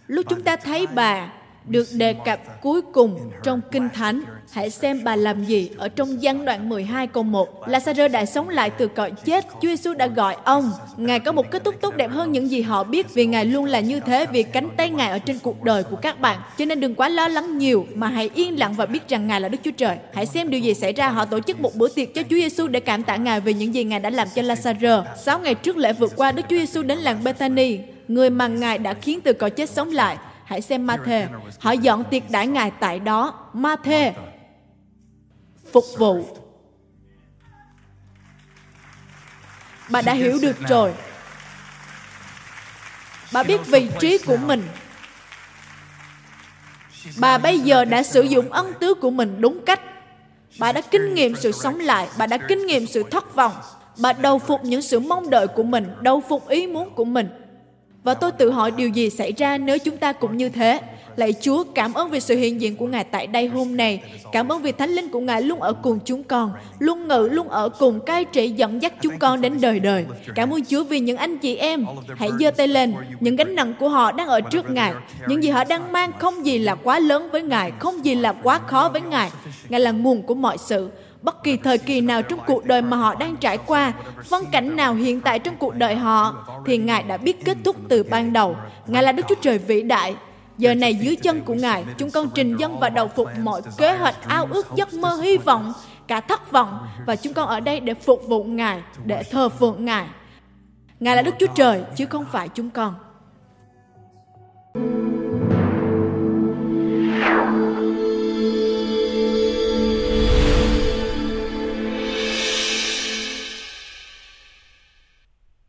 lúc chúng ta thấy bà được đề cập cuối cùng trong Kinh Thánh. Hãy xem bà làm gì ở trong gian đoạn 12 câu 1. Lazarus đã sống lại từ cõi chết. Chúa Giêsu đã gọi ông. Ngài có một kết thúc tốt đẹp hơn những gì họ biết vì Ngài luôn là như thế vì cánh tay Ngài ở trên cuộc đời của các bạn. Cho nên đừng quá lo lắng nhiều mà hãy yên lặng và biết rằng Ngài là Đức Chúa Trời. Hãy xem điều gì xảy ra. Họ tổ chức một bữa tiệc cho Chúa Giêsu để cảm tạ Ngài về những gì Ngài đã làm cho Lazarus. Sáu ngày trước lễ vượt qua, Đức Chúa Giêsu đến làng Bethany, người mà Ngài đã khiến từ cõi chết sống lại. Hãy xem Ma-thê. Họ dọn tiệc đãi Ngài tại đó. Ma-thê. Phục vụ. Bà đã hiểu được rồi. Bà biết vị trí của mình. Bà bây giờ đã sử dụng ân tứ của mình đúng cách. Bà đã kinh nghiệm sự sống lại. Bà đã kinh nghiệm sự thất vọng. Bà đầu phục những sự mong đợi của mình, đầu phục ý muốn của mình. Và tôi tự hỏi điều gì xảy ra nếu chúng ta cũng như thế. Lạy Chúa, cảm ơn vì sự hiện diện của Ngài tại đây hôm nay. Cảm ơn vì Thánh Linh của Ngài luôn ở cùng chúng con, luôn ngự, luôn ở cùng cai trị dẫn dắt chúng con đến đời đời. Cảm ơn Chúa vì những anh chị em. Hãy giơ tay lên, những gánh nặng của họ đang ở trước Ngài. Những gì họ đang mang không gì là quá lớn với Ngài, không gì là quá khó với Ngài. Ngài là nguồn của mọi sự bất kỳ thời kỳ nào trong cuộc đời mà họ đang trải qua, phân cảnh nào hiện tại trong cuộc đời họ, thì Ngài đã biết kết thúc từ ban đầu. Ngài là Đức Chúa Trời vĩ đại. Giờ này dưới chân của Ngài, chúng con trình dân và đầu phục mọi kế hoạch, ao ước, giấc mơ, hy vọng, cả thất vọng. Và chúng con ở đây để phục vụ Ngài, để thờ phượng Ngài. Ngài là Đức Chúa Trời, chứ không phải chúng con.